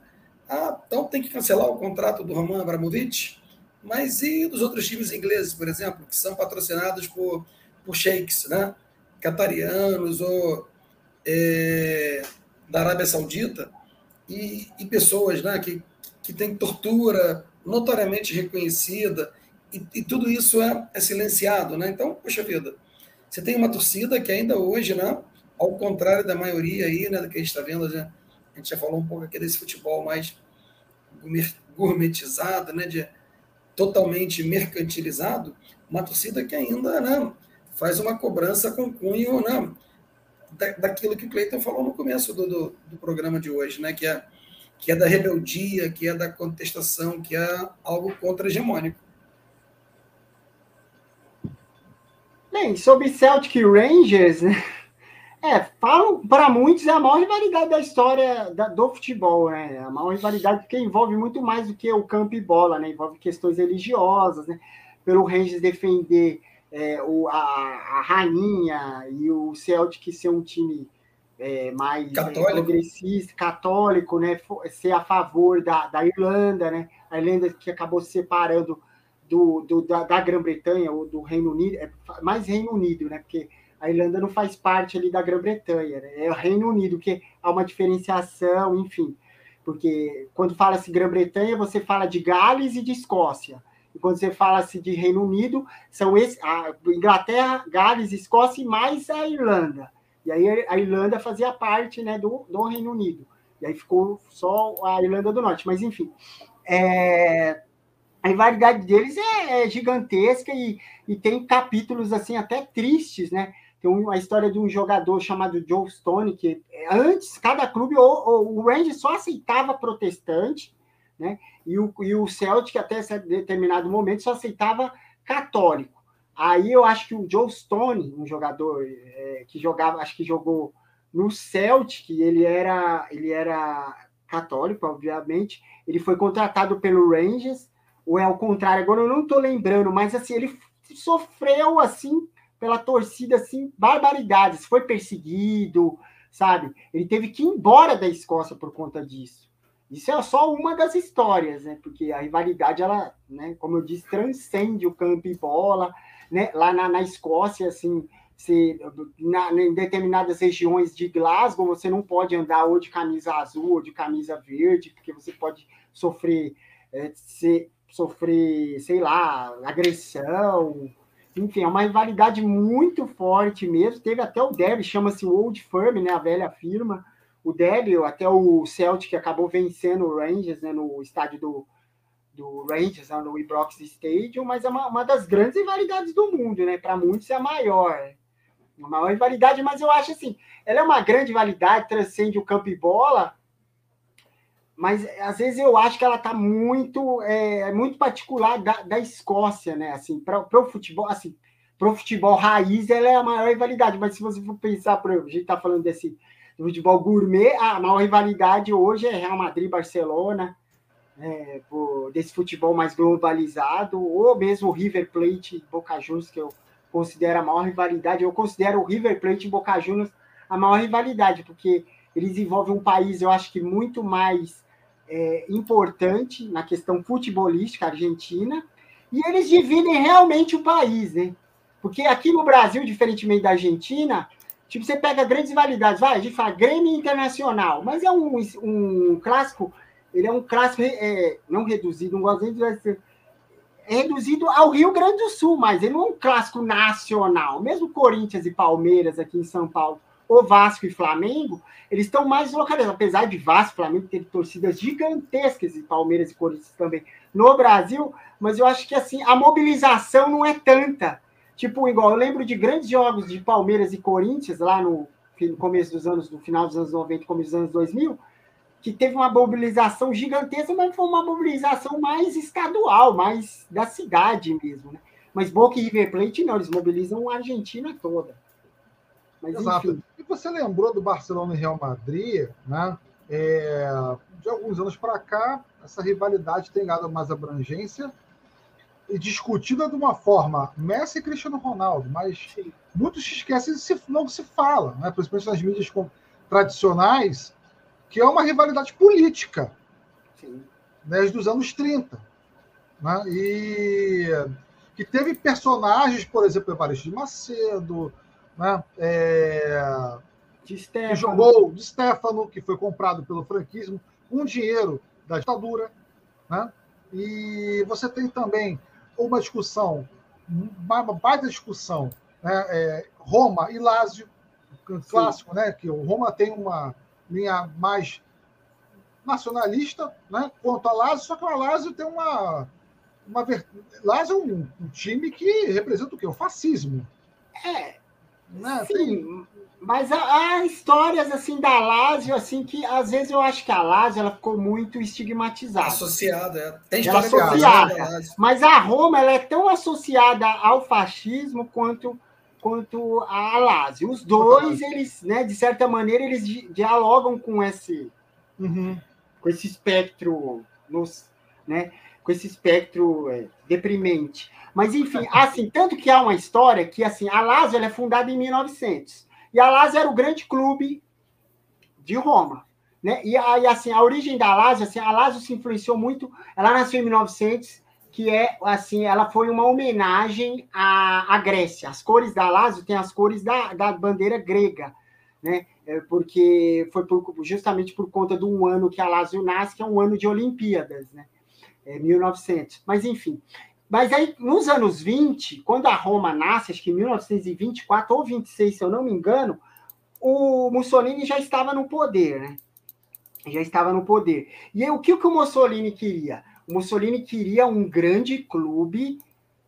Ah, então tem que cancelar o contrato do Roman Abramovich? Mas e dos outros times ingleses, por exemplo, que são patrocinados por, por sheiks, né? Catarianos ou é, da Arábia Saudita e, e, pessoas né, que, que têm tortura notoriamente reconhecida e, e tudo isso é, é, silenciado, né? Então, poxa vida, você tem uma torcida que ainda hoje, né, ao contrário da maioria aí, né, que a gente está vendo, né, a gente já falou um pouco aqui desse futebol mais gourmetizado, né, de, totalmente mercantilizado, uma torcida que ainda né, faz uma cobrança com cunho né, da, daquilo que o Cleiton falou no começo do, do, do, programa de hoje, né, que, é, que é da rebeldia, que é da contestação, que é algo contra-hegemônico. Bem, sobre Celtic Rangers, né? É, falam, para muitos é a maior rivalidade da história da, do futebol, né? A maior rivalidade porque envolve muito mais do que o campo e bola, né? Envolve questões religiosas, né? Pelo Rangers defender é, o, a, a, rainha e o Celtic ser um time é, mais é, progressista, católico, né? Ser a favor da, da Irlanda, né? A Irlanda que acabou se separando do, do da, da Grã-Bretanha ou do Reino Unido, é mais Reino Unido, né? Porque a Irlanda não faz parte ali da Grã-Bretanha, né? é o Reino Unido, que há uma diferenciação, enfim. Porque quando fala-se Grã-Bretanha, você fala de Gales e de Escócia. E quando você fala-se de Reino Unido, são esse, a Inglaterra, Gales, Escócia e mais a Irlanda. E aí a Irlanda fazia parte né, do, do Reino Unido. E aí ficou só a Irlanda do Norte. Mas, enfim, é, a rivalidade deles é, é gigantesca e, e tem capítulos assim até tristes, né? Tem uma história de um jogador chamado Joe Stone, que antes, cada clube, o, o Rangers só aceitava protestante, né? E o, e o Celtic, até determinado momento, só aceitava católico. Aí eu acho que o Joe Stone, um jogador é, que jogava, acho que jogou no Celtic, ele era, ele era católico, obviamente. Ele foi contratado pelo Rangers, ou é o contrário, agora eu não estou lembrando, mas assim, ele sofreu assim pela torcida, assim, barbaridades. Foi perseguido, sabe? Ele teve que ir embora da Escócia por conta disso. Isso é só uma das histórias, né? Porque a rivalidade, ela, né, como eu disse, transcende o campo e bola, né? Lá na, na Escócia, assim, se, na, em determinadas regiões de Glasgow, você não pode andar ou de camisa azul ou de camisa verde, porque você pode sofrer, é, sofrer, sei lá, agressão, enfim, é uma rivalidade muito forte mesmo. Teve até o derby, chama-se Old Firm, né, a velha firma, o Derby, até o Celtic acabou vencendo o Rangers né, no estádio do, do Rangers, no Ibrox Stadium, mas é uma, uma das grandes rivalidades do mundo, né? Para muitos é a maior. A maior rivalidade, mas eu acho assim, ela é uma grande rivalidade, transcende o campo e bola, mas às vezes eu acho que ela está muito é, muito particular da, da Escócia, né? Assim, para o futebol, assim, para o futebol raiz, ela é a maior rivalidade. Mas se você for pensar, por exemplo, a gente está falando desse futebol gourmet, a maior rivalidade hoje é Real Madrid, Barcelona, é, por, desse futebol mais globalizado, ou mesmo River Plate Boca Juniors, que eu considero a maior rivalidade. Eu considero o River Plate e Boca Juniors a maior rivalidade, porque eles envolvem um país, eu acho que muito mais é, importante na questão futebolística argentina, e eles dividem realmente o país, né? Porque aqui no Brasil, diferentemente da Argentina, tipo, você pega grandes rivalidades, vai, a gente fala Grêmio Internacional, mas é um, um clássico, ele é um clássico é, não reduzido, não gosto de é reduzido ao Rio Grande do Sul, mas ele não é um clássico nacional. Mesmo Corinthians e Palmeiras aqui em São Paulo o Vasco e Flamengo, eles estão mais localizados, apesar de Vasco e Flamengo ter torcidas gigantescas e Palmeiras e Corinthians também no Brasil, mas eu acho que assim, a mobilização não é tanta. Tipo, igual eu lembro de grandes jogos de Palmeiras e Corinthians lá no, no começo dos anos, no final dos anos 90, começo dos anos 2000, que teve uma mobilização gigantesca, mas foi uma mobilização mais estadual, mais da cidade mesmo, né? Mas Boca e River Plate não, eles mobilizam a Argentina toda. Mas, Exato. Enfim. E você lembrou do Barcelona e Real Madrid, né? É, de alguns anos para cá, essa rivalidade tem ganhado mais abrangência e discutida de uma forma Messi e Cristiano Ronaldo, mas Sim. muitos se esquecem se, não se fala, né? principalmente nas mídias tradicionais, que é uma rivalidade política Sim. desde os anos 30. Né? E que teve personagens, por exemplo, Evaristo de Macedo, né? É, de que jogou de Stefano, que foi comprado pelo franquismo, com dinheiro da ditadura. Né? E você tem também uma discussão, uma baita discussão, né? É, Roma e Lázio, clássico, né? que o Roma tem uma linha mais nacionalista né? quanto a Lázio, só que o Lázio tem uma. uma Lázio é um, um time que representa o quê? O fascismo. É, né? Sim, Tem... mas há, há, histórias assim da Lazio, assim, que às vezes eu acho que a Lazio ela ficou muito estigmatizada. Associada, é. Tem ela associada. Mas a Roma ela é tão associada ao fascismo quanto quanto a Lazio. Os dois, eles, né, de certa maneira, eles dialogam com esse uhum. com esse espectro nos, né, com esse espectro é, deprimente. Mas, enfim, assim, tanto que há uma história que, assim, a Lazio é fundada em 1900. E a Lazio era o grande clube de Roma. Né? E aí, assim, a origem da Lazio, assim, a Lazio se influenciou muito, ela nasceu em 1900, que é, assim, ela foi uma homenagem à, à Grécia. As cores da Lazio têm as cores da, da bandeira grega, né? É porque foi por, justamente por conta de um ano que a Lazio nasce, que é um ano de Olimpíadas, né? É 1900. Mas, enfim, mas aí, nos anos 20, quando a Roma nasce, acho que em 1924 ou 26, se eu não me engano, o Mussolini já estava no poder, né? Já estava no poder. E aí, o que, que o Mussolini queria? O Mussolini queria um grande clube,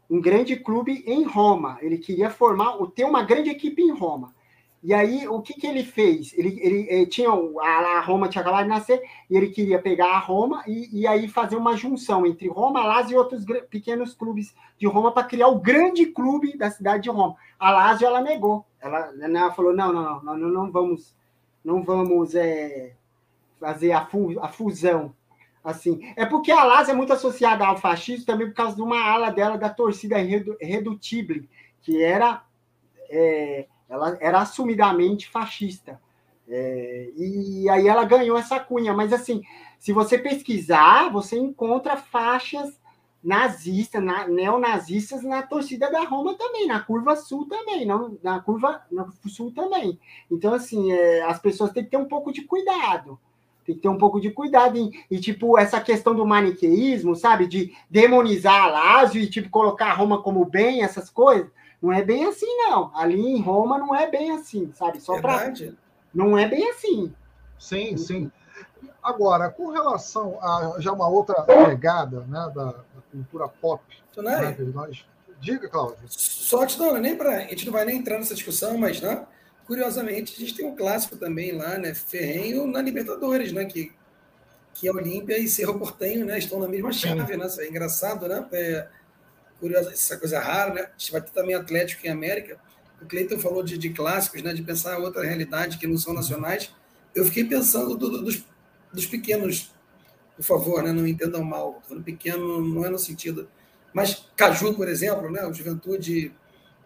um grande clube em Roma. Ele queria formar, ter uma grande equipe em Roma. E aí, o que, que ele fez? Ele, ele, ele tinha a, a, Roma tinha acabado de nascer e ele queria pegar a Roma e, e aí fazer uma junção entre Roma, Lazio e outros pequenos clubes de Roma para criar o grande clube da cidade de Roma. A Lazio ela negou. Ela, ela falou: não, não, não, não, não vamos, não vamos é, fazer a, fu, a fusão. Assim, é porque a Lazio é muito associada ao fascismo também por causa de uma ala dela da torcida Redutible, que era é, ela era assumidamente fascista. É, e aí ela ganhou essa cunha. Mas, assim, se você pesquisar, você encontra faixas nazistas, na, neonazistas na torcida da Roma também, na curva sul também, não, na curva sul também. Então, assim, é, as pessoas têm que ter um pouco de cuidado. Tem que ter um pouco de cuidado. E, e, tipo, essa questão do maniqueísmo, sabe? De demonizar a Lázio e, tipo, colocar a Roma como bem, essas coisas. Não é bem assim, não. Ali em Roma não é bem assim, sabe? Só para. Não é bem assim. Sim, sim. Agora, com relação a já uma outra pegada né, da, da cultura pop, né, nós... diga, Cláudio. Só te não, nem para a gente não vai nem entrar nessa discussão, mas né, curiosamente a gente tem um clássico também lá, né, Ferrenho na Libertadores, né, que que a Olímpia e Cerro Portenho, né, estão na mesma chave, né? Isso é engraçado, né? É, curioso, essa coisa rara, né? A gente vai ter também Atlético em América. O Cleiton falou de, de clássicos, né? De pensar outra realidade que não são nacionais. Eu fiquei pensando do, do, dos dos pequenos, por favor, né, não entendam mal, falando pequeno não é no sentido. Mas Caju, por exemplo, né, o Juventude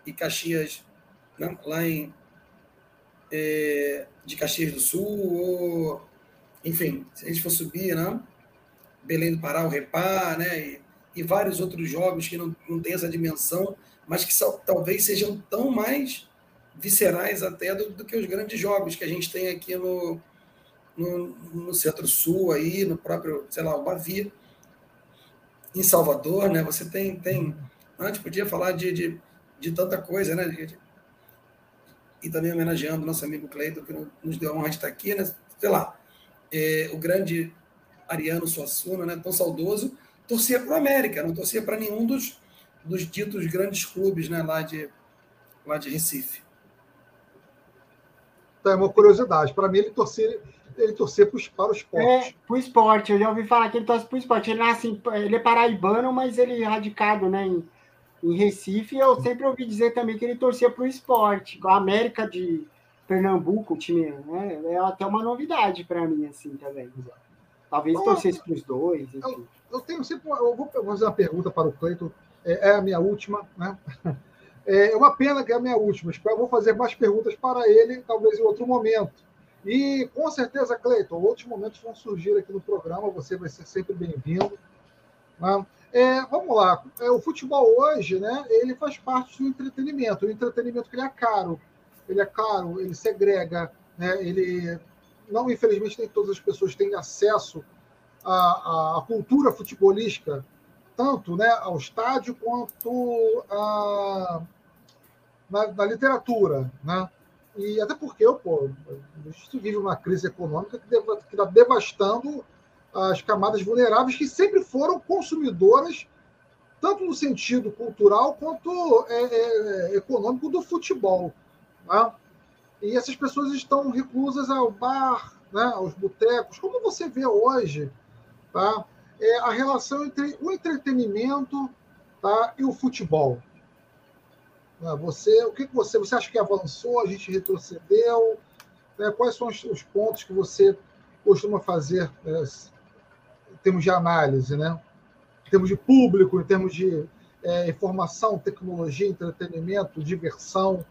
e Caxias, né, lá em. É, de Caxias do Sul, ou, enfim, se a gente for subir, né, Belém do Pará, o Repá, né, e, e vários outros jogos que não, não têm essa dimensão, mas que talvez sejam tão mais viscerais até do, do que os grandes jogos que a gente tem aqui no, no, no centro-sul, aí, no próprio, sei lá, o Bavi, em Salvador, né? Você tem. tem a gente podia falar de, de, de tanta coisa, né? De, e também homenageando nosso amigo Cleiton, que nos deu a honra de estar aqui, né? Sei lá, é, o grande Ariano Suassuna, né? Tão saudoso, torcia para o América, não torcia para nenhum dos, dos ditos grandes clubes, né? Lá de, lá de Recife. Então, é uma curiosidade. Para mim, ele torcia ele torcer pro, para o esporte. É, pro esporte. Eu já ouvi falar que ele torce pro esporte. Ele, nasce, ele é paraibano, mas ele é radicado né, em, em Recife. Eu sempre ouvi dizer também que ele torcia pro esporte. A América de Pernambuco, o time, né, é até uma novidade para mim, assim, também. Talvez torcesse para os dois. Eu, eu, tenho sempre. Eu vou fazer uma pergunta para o Cleiton. É, é a minha última, né? É uma pena que é a minha última. Eu vou fazer mais perguntas para ele, talvez em outro momento. E com certeza, Cleiton, outros momentos vão surgir aqui no programa, você vai ser sempre bem-vindo. Né? É, vamos lá, é, o futebol hoje, né, ele faz parte do entretenimento. O entretenimento que ele é caro, ele é caro, ele segrega, né, ele não, infelizmente, nem todas as pessoas têm acesso à, à cultura futebolística, tanto né, ao estádio quanto à, na, na literatura, né? E até porque, pô, a gente vive uma crise econômica que está devastando as camadas vulneráveis que sempre foram consumidoras, tanto no sentido cultural quanto é, é, econômico do futebol. Né? E essas pessoas estão reclusas ao bar, né, aos botecos. Como você vê hoje tá? é a relação entre o entretenimento tá, e o futebol? Né? Você, o que você, você acha que avançou? A gente retrocedeu? Né? Quais são os, pontos que você costuma fazer né, em termos de análise, né? Em termos de público, em termos de é, informação, tecnologia, entretenimento, diversão?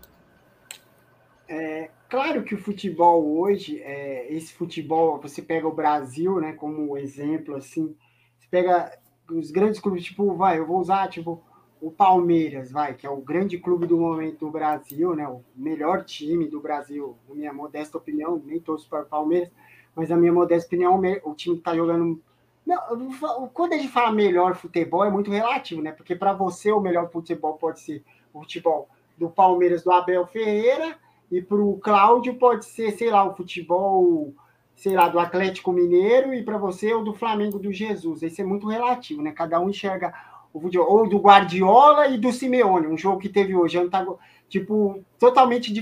É, claro que o futebol hoje, é, esse futebol, você pega o Brasil, né, como exemplo, assim, você pega os grandes clubes, tipo, vai, eu vou usar, tipo, o Palmeiras, vai, que é o grande clube do momento do Brasil, né? O melhor time do Brasil, na minha modesta opinião, nem torço para o Palmeiras, mas na minha modesta opinião, o time que está jogando. Não, quando a gente fala melhor futebol, é muito relativo, né? Porque para você o melhor futebol pode ser o futebol do Palmeiras do Abel Ferreira, e para o Cláudio pode ser, sei lá, o futebol, sei lá, do Atlético Mineiro, e para você o do Flamengo do Jesus. Isso é muito relativo, né? Cada um enxerga ou do Guardiola e do Simeone, um jogo que teve hoje, tipo, totalmente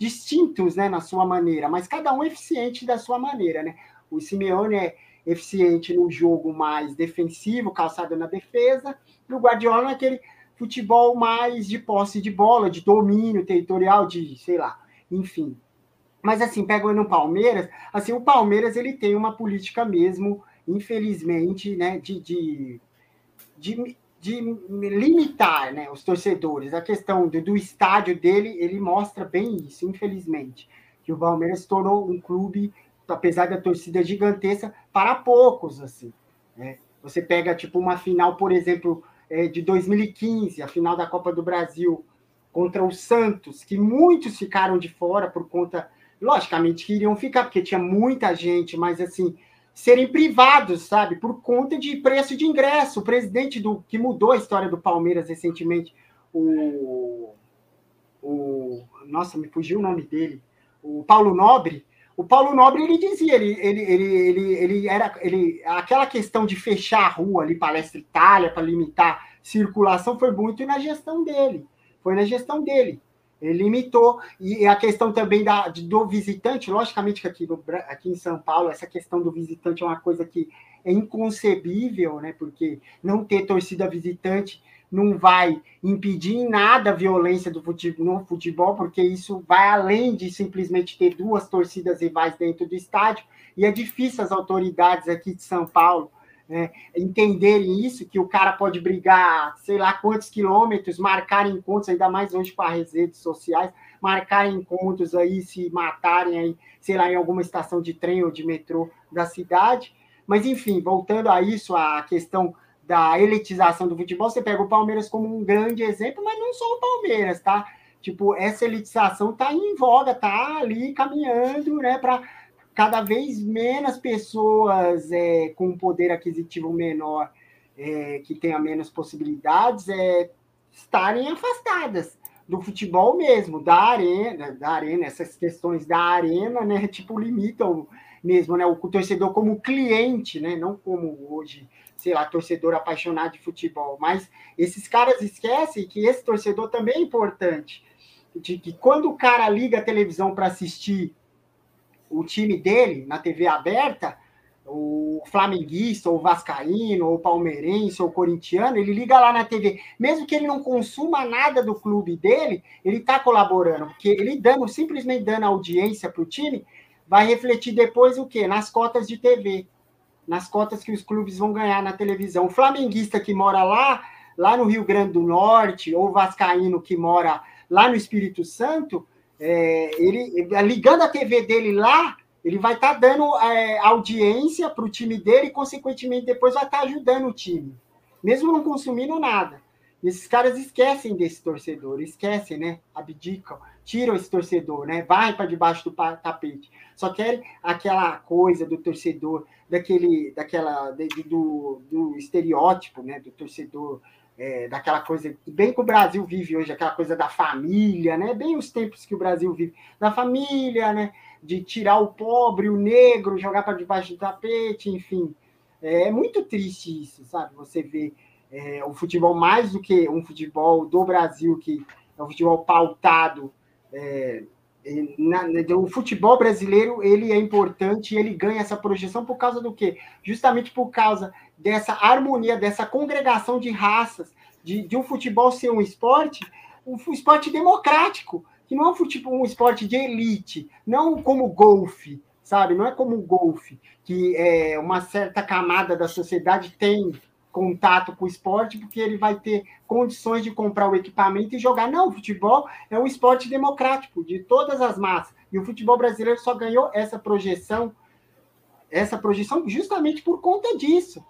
distintos, né, na sua maneira, mas cada um é eficiente da sua maneira, né? O Simeone é eficiente no jogo mais defensivo, calçado na defesa, e o Guardiola naquele futebol mais de posse de bola, de domínio territorial, de, sei lá, enfim. Mas assim, pega no Palmeiras, assim, o Palmeiras ele tem uma política mesmo, infelizmente, né, de, de, de de limitar né, os torcedores. A questão do, do, estádio dele, ele mostra bem isso, infelizmente. Que o Palmeiras se tornou um clube, apesar da torcida gigantesca, para poucos. assim. Né? Você pega tipo uma final, por exemplo, é, de 2015, a final da Copa do Brasil contra o Santos, que muitos ficaram de fora por conta, logicamente, que iriam ficar, porque tinha muita gente, mas assim, serem privados, sabe, por conta de preço de ingresso. O presidente do que mudou a história do Palmeiras recentemente, o, o nossa, me fugiu o nome dele, o Paulo Nobre. O Paulo Nobre ele dizia, ele, ele, ele, ele, ele era ele, aquela questão de fechar a rua ali, Palestra Itália, para limitar circulação, foi muito na gestão dele. Foi na gestão dele. Ele limitou. E a questão também da, do visitante, logicamente que aqui, aqui em São Paulo, essa questão do visitante é uma coisa que é inconcebível, né? Porque não ter torcida visitante não vai impedir em nada a violência do futebol, no futebol, porque isso vai além de simplesmente ter duas torcidas rivais dentro do estádio, e é difícil as autoridades aqui de São Paulo né, entenderem isso, que o cara pode brigar sei lá quantos quilômetros, marcar encontros, ainda mais hoje com as redes sociais, marcar encontros aí, se matarem aí, sei lá, em alguma estação de trem ou de metrô da cidade. Mas, enfim, voltando a isso, a questão da elitização do futebol, você pega o Palmeiras como um grande exemplo, mas não só o Palmeiras, tá? Tipo, essa elitização tá em voga, tá ali caminhando, né, para cada vez menos pessoas é, com poder aquisitivo menor, é, que tenha menos possibilidades, é, estarem afastadas do futebol mesmo, da arena, da arena, essas questões da arena, né, tipo, limitam mesmo, né, o torcedor como cliente, né, não como hoje, sei lá, torcedor apaixonado de futebol, mas esses caras esquecem que esse torcedor também é importante, de que quando o cara liga a televisão para assistir o time dele na TV aberta, o flamenguista, ou vascaíno, ou palmeirense, ou corintiano, ele liga lá na TV, mesmo que ele não consuma nada do clube dele, ele está colaborando, porque ele dando, simplesmente dando audiência para o time, vai refletir depois o quê? Nas cotas de TV, nas cotas que os clubes vão ganhar na televisão. O flamenguista que mora lá, lá no Rio Grande do Norte, ou vascaíno que mora lá no Espírito Santo, é, ele ligando a TV dele lá, ele vai estar tá dando é, audiência para o time dele e, consequentemente, depois vai estar tá ajudando o time, mesmo não consumindo nada. E esses caras esquecem desse torcedor, esquecem, né? Abdicam, tiram esse torcedor, né? Vai para debaixo do tapete. Só querem aquela coisa do torcedor, daquele, daquela, do, do estereótipo, né? Do torcedor é, daquela coisa, bem que o Brasil vive hoje, aquela coisa da família, né? Bem os tempos que o Brasil vive, da família, né? De tirar o pobre, o negro, jogar para debaixo do tapete, enfim. É, é muito triste isso, sabe? Você vê é, o futebol mais do que um futebol do Brasil, que é um futebol pautado. É, na, o futebol brasileiro ele é importante, ele ganha essa projeção por causa do quê? Justamente por causa dessa harmonia, dessa congregação de raças, de, de um futebol ser um esporte, um, esporte democrático, que não é um, futebol, um esporte de elite, não como golfe, sabe? Não é como o golfe, que é, uma certa camada da sociedade tem contato com o esporte, porque ele vai ter condições de comprar o equipamento e jogar. Não, o futebol é um esporte democrático, de todas as massas. E o futebol brasileiro só ganhou essa projeção, essa projeção justamente por conta disso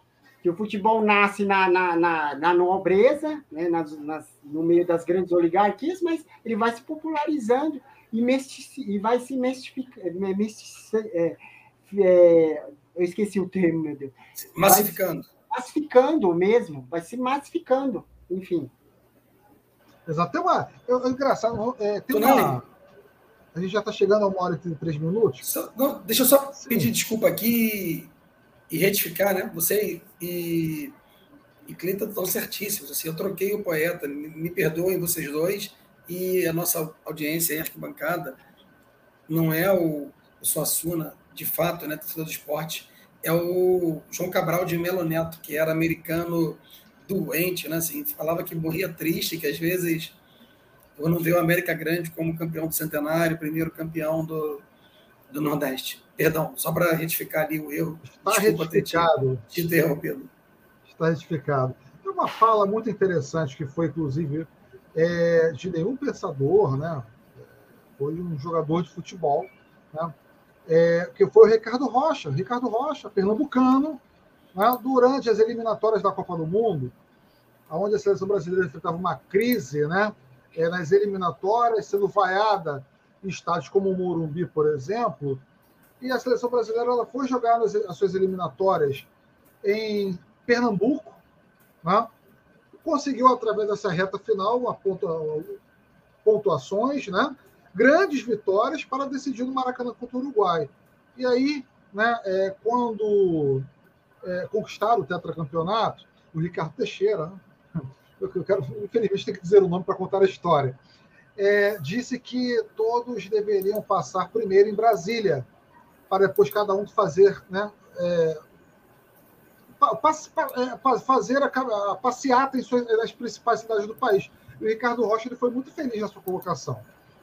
que o futebol nasce na, na, na, na nobreza, né, nas, nas, no meio das grandes oligarquias, mas ele vai se popularizando e, mestic, e vai se mestificando. É, é, eu esqueci o termo, meu Deus. Massificando. massificando mesmo, vai se massificando, enfim. Exato. Tem uma. Eu, engraçado, é, tem uma. A gente já está chegando a uma hora e três minutos. Só, não, deixa eu só Sim. pedir desculpa aqui e retificar, né? Você e, e Clinton estão certíssimos. Assim, eu troquei o poeta, me, me perdoem vocês dois, e a nossa audiência em arquibancada não é o, o Suassuna, de fato, né, torcedor do esporte, é o João Cabral de Melo Neto, que era americano doente, né, assim, falava que morria triste, que às vezes não ver o América Grande como campeão do centenário, primeiro campeão do, do Nordeste. Perdão, só para retificar ali o erro. Está Desculpa retificado. Ter te, te interrompido. Está retificado. Tem uma fala muito interessante que foi, inclusive, é, de nenhum pensador, né? Foi um jogador de futebol, né? É, que foi o Ricardo Rocha. Ricardo Rocha, pernambucano, né? durante as eliminatórias da Copa do Mundo, onde a seleção brasileira enfrentava uma crise, né? É, nas eliminatórias, sendo vaiada estádios como o Morumbi, por exemplo, e a seleção brasileira ela foi jogar nas, as suas eliminatórias em Pernambuco, né? conseguiu, através dessa reta final, uma pontua, pontuações, né? grandes vitórias para decidir no Maracanã contra o Uruguai. E aí, né, é, quando é, conquistaram o tetracampeonato, o Ricardo Teixeira, né, eu quero, infelizmente, ter que dizer o nome para contar a história, é, disse que todos deveriam passar primeiro em Brasília, para depois cada um fazer, né, é, é fazer a, a passeata em suas, nas principais cidades do país. E o Ricardo Rocha ele foi muito feliz na sua colocação.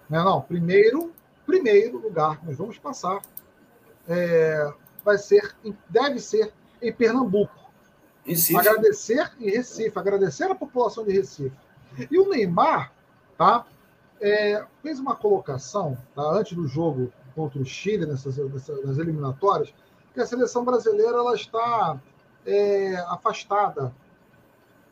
Né, não primeiro, primeiro lugar que nós vamos passar é, vai ser, deve ser em Pernambuco. Recife. Agradecer em Recife, agradecer a população de Recife. E o Neymar, tá? É, fez uma colocação tá, antes do jogo contra o Chile, nessas, nessas, nas eliminatórias, que a seleção brasileira ela está é, afastada.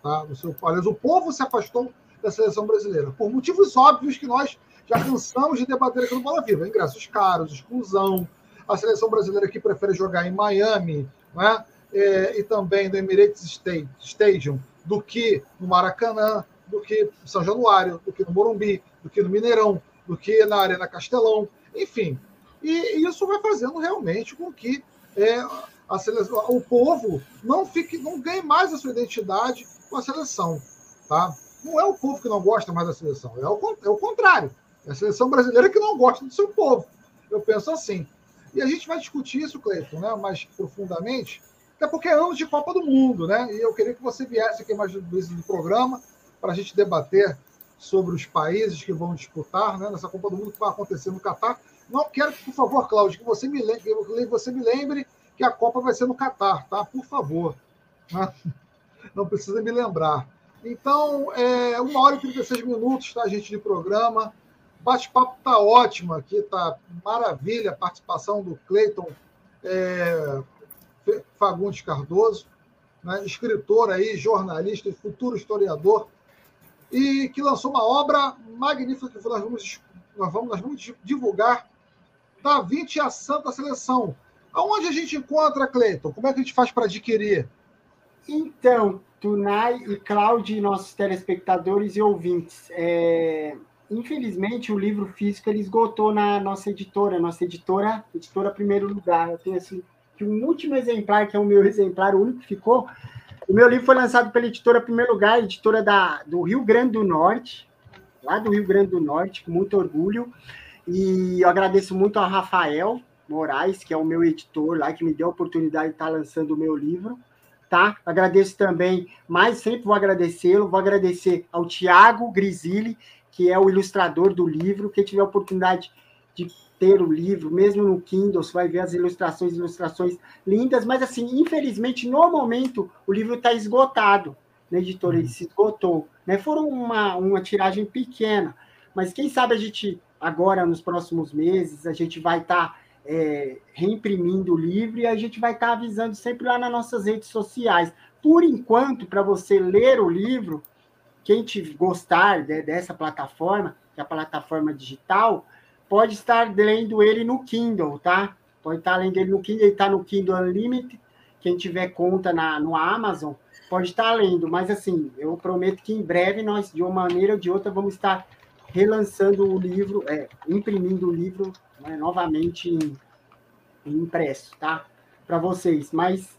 Tá, do seu, aliás, o povo se afastou da seleção brasileira, por motivos óbvios que nós já cansamos de debater aqui no Bola Viva. Ingressos caros, exclusão, a seleção brasileira que prefere jogar em Miami né, é, e também no Emirates Stadium do que no Maracanã, do que no São Januário, do que no Morumbi, do que no Mineirão, do que na Arena Castelão, enfim. E isso vai fazendo realmente com que é, a seleção, o povo não fique, não ganhe mais a sua identidade com a seleção, tá? Não é o povo que não gosta mais da seleção, é o, é o contrário. É a seleção brasileira que não gosta do seu povo. Eu penso assim. E a gente vai discutir isso, Cleiton, né, mais profundamente, até porque é anos de Copa do Mundo, né? E eu queria que você viesse aqui mais no programa para a gente debater sobre os países que vão disputar né, nessa Copa do Mundo que vai acontecer no Catar. Não quero que, por favor, Cláudio, que você me lembre, que você me lembre que a Copa vai ser no Catar, tá? Por favor. Né? Não precisa me lembrar. Então, é, uma hora e 36 minutos, tá, gente, de programa. Bate-papo tá ótimo aqui, tá maravilha a participação do Cleiton é, Fagundes Cardoso, né, escritor aí, jornalista e futuro historiador, e que lançou uma obra magnífica que nós vamos, nós vamos, nós vamos divulgar, Da Vinci a Santa Seleção. Aonde a gente encontra, Cleiton? Como é que a gente faz para adquirir? Então, Tunai e Cláudio, nossos telespectadores e ouvintes, é, infelizmente o livro físico ele esgotou na nossa editora, nossa editora, editora primeiro lugar. Eu tenho assim, um último exemplar, que é o meu exemplar, o único que ficou. O meu livro foi lançado pela editora primeiro lugar, editora da, do Rio Grande do Norte, lá do Rio Grande do Norte, com muito orgulho. E eu agradeço muito ao Rafael Moraes, que é o meu editor lá, que me deu a oportunidade de estar lançando o meu livro tá? Agradeço também, mas sempre vou agradecê-lo, vou agradecer ao Tiago Grisili, que é o ilustrador do livro, quem tiver a oportunidade de ter o livro, mesmo no Kindle, você vai ver as ilustrações, ilustrações lindas, mas assim, infelizmente, no momento, o livro está esgotado, na né, editora, ele se esgotou, né? Foram uma, uma tiragem pequena, mas quem sabe a gente, agora, nos próximos meses, a gente vai estar... Tá é, reimprimindo o livro e a gente vai estar tá avisando sempre lá nas nossas redes sociais. Por enquanto, para você ler o livro, quem te gostar de, dessa plataforma, que é a plataforma digital, pode estar lendo ele no Kindle, tá? Pode estar lendo ele no Kindle, ele está no Kindle Unlimited. Quem tiver conta na, no Amazon pode estar lendo, mas assim, eu prometo que em breve nós, de uma maneira ou de outra, vamos estar relançando o livro, é, imprimindo o livro né, novamente em, em impresso, tá? Para vocês. Mas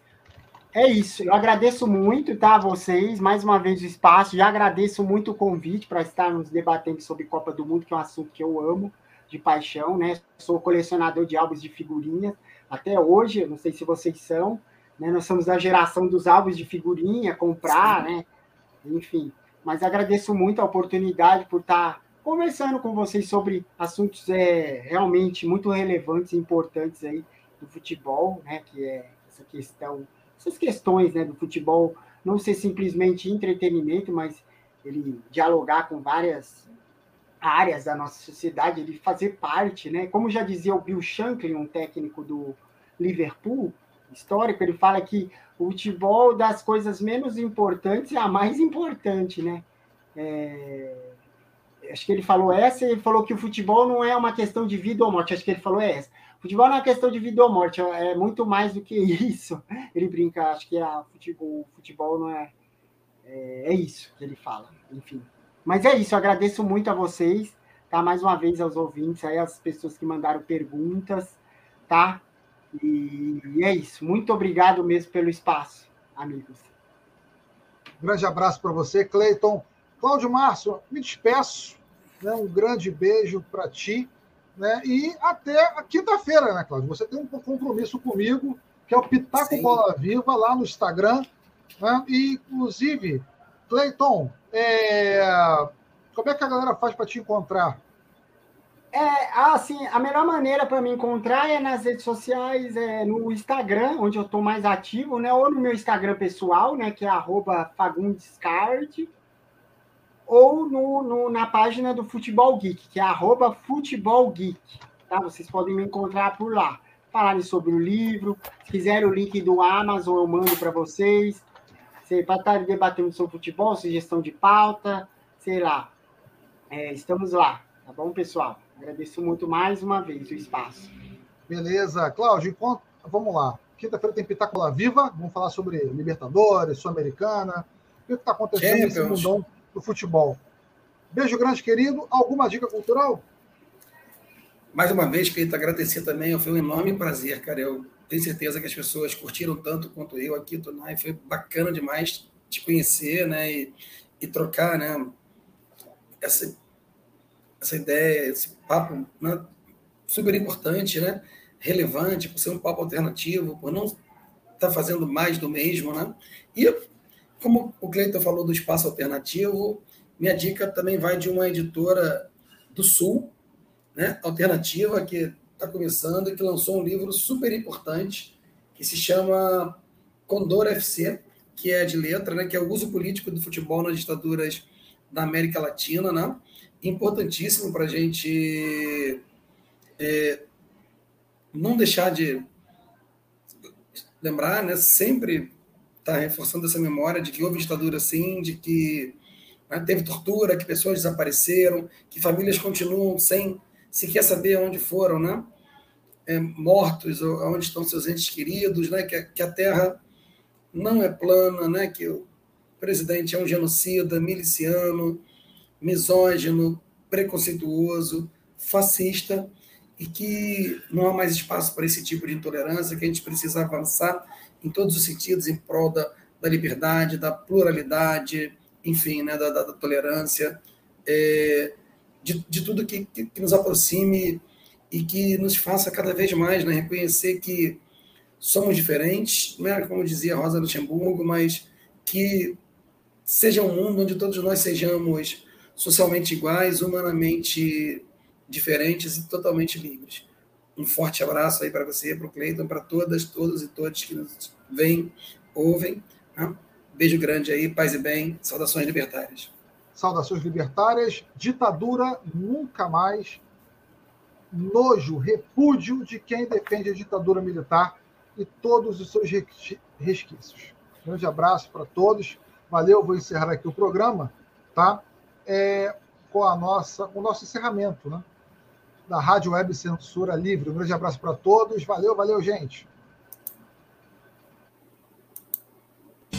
é isso. Eu agradeço muito, tá, a vocês, mais uma vez o espaço. Já agradeço muito o convite para estarmos debatendo sobre Copa do Mundo, que é um assunto que eu amo de paixão, né? Sou colecionador de álbuns de figurinhas até hoje, não sei se vocês são, né? Nós somos da geração dos álbuns de figurinha, comprar, Sim. né? Enfim, mas agradeço muito a oportunidade por estar conversando com vocês sobre assuntos é, realmente muito relevantes e importantes aí do futebol, né? Que é essa questão, essas questões, né, do futebol não ser simplesmente entretenimento, mas ele dialogar com várias áreas da nossa sociedade, ele fazer parte, né? Como já dizia o Bill Shankly, um técnico do Liverpool, histórico, ele fala que o futebol das coisas menos importantes é a mais importante, né? É, acho que ele falou essa, e ele falou que o futebol não é uma questão de vida ou morte, acho que ele falou essa. O futebol não é uma questão de vida ou morte, é muito mais do que isso. Ele brinca, acho que a futebol, o futebol não é, é, é isso que ele fala, enfim. Mas é isso, eu agradeço muito a vocês, tá? Mais uma vez aos ouvintes aí, as pessoas que mandaram perguntas, tá? E, e é isso. Muito obrigado mesmo pelo espaço, amigos. Grande abraço para você, Cleiton. Cláudio Márcio, me despeço. Né? Um grande beijo para ti. Né? E até a quinta-feira, né, Cláudio? Você tem um compromisso comigo, que é o Pitaco Sim. Bola Viva, lá no Instagram. Né? E, inclusive, Cleiton, é... como é que a galera faz para te encontrar? É, assim, a melhor maneira para me encontrar é nas redes sociais, é no Instagram, onde eu estou mais ativo, né? Ou no meu Instagram pessoal, né? Que é @fagundescard, ou no, no, na página do Futebol Geek, que é arroba Futebol Geek, tá? Vocês podem me encontrar por lá. Falarem sobre o livro, se o link do Amazon, eu mando para vocês. Para estar debatendo sobre futebol, sugestão de pauta, sei lá. É, estamos lá, tá bom, pessoal? Agradeço muito mais uma vez o espaço. Beleza. Cláudio, enquanto... vamos lá. Quinta-feira tem Pitacola Viva, vamos falar sobre Libertadores, Sul-Americana, o que está acontecendo nesse mundão do futebol. Beijo grande, querido. Alguma dica cultural? Mais uma vez, queria agradecer também. Foi um enorme prazer, cara. Eu tenho certeza que as pessoas curtiram tanto quanto eu aqui, Tonai. Foi bacana demais te conhecer, né? E, e trocar, né? Essa essa ideia, esse papo né, super importante, né, relevante, por ser um papo alternativo, por não estar tá fazendo mais do mesmo. Né? E, como o Cleiton falou do espaço alternativo, minha dica também vai de uma editora do Sul, né, alternativa, que está começando e que lançou um livro super importante, que se chama Condor FC, que é de letra, né, que é o uso político do futebol nas ditaduras da América Latina, né? importantíssimo para a gente é, não deixar de lembrar, né? Sempre estar tá reforçando essa memória de que houve ditadura sim, de que né, teve tortura, que pessoas desapareceram, que famílias continuam sem sequer saber onde foram, né? É, mortos, onde estão seus entes queridos, né? Que, que a terra não é plana, né? Que o presidente é um genocida, miliciano, misógino, preconceituoso, fascista, e que não há mais espaço para esse tipo de intolerância, que a gente precisa avançar em todos os sentidos em prol da, da liberdade, da pluralidade, enfim, né, da, da, da tolerância, é, de, de tudo que, que, que, nos aproxime e que nos faça cada vez mais né, reconhecer que somos diferentes, não é como dizia Rosa Luxemburgo, mas que seja um mundo onde todos nós sejamos socialmente iguais, humanamente diferentes e totalmente livres. Um forte abraço aí para você, para o Cleiton, para todas, todos e todos que nos veem, ouvem. Né? Beijo grande aí, paz e bem, saudações libertárias. Saudações libertárias, ditadura nunca mais, nojo, repúdio de quem defende a ditadura militar e todos os seus resquícios. Grande abraço para todos. Valeu, vou encerrar aqui o programa, tá? é, com, a nossa, o nosso encerramento, né? Da Rádio Web Censura Livre. Um grande abraço para todos. Valeu, valeu, gente.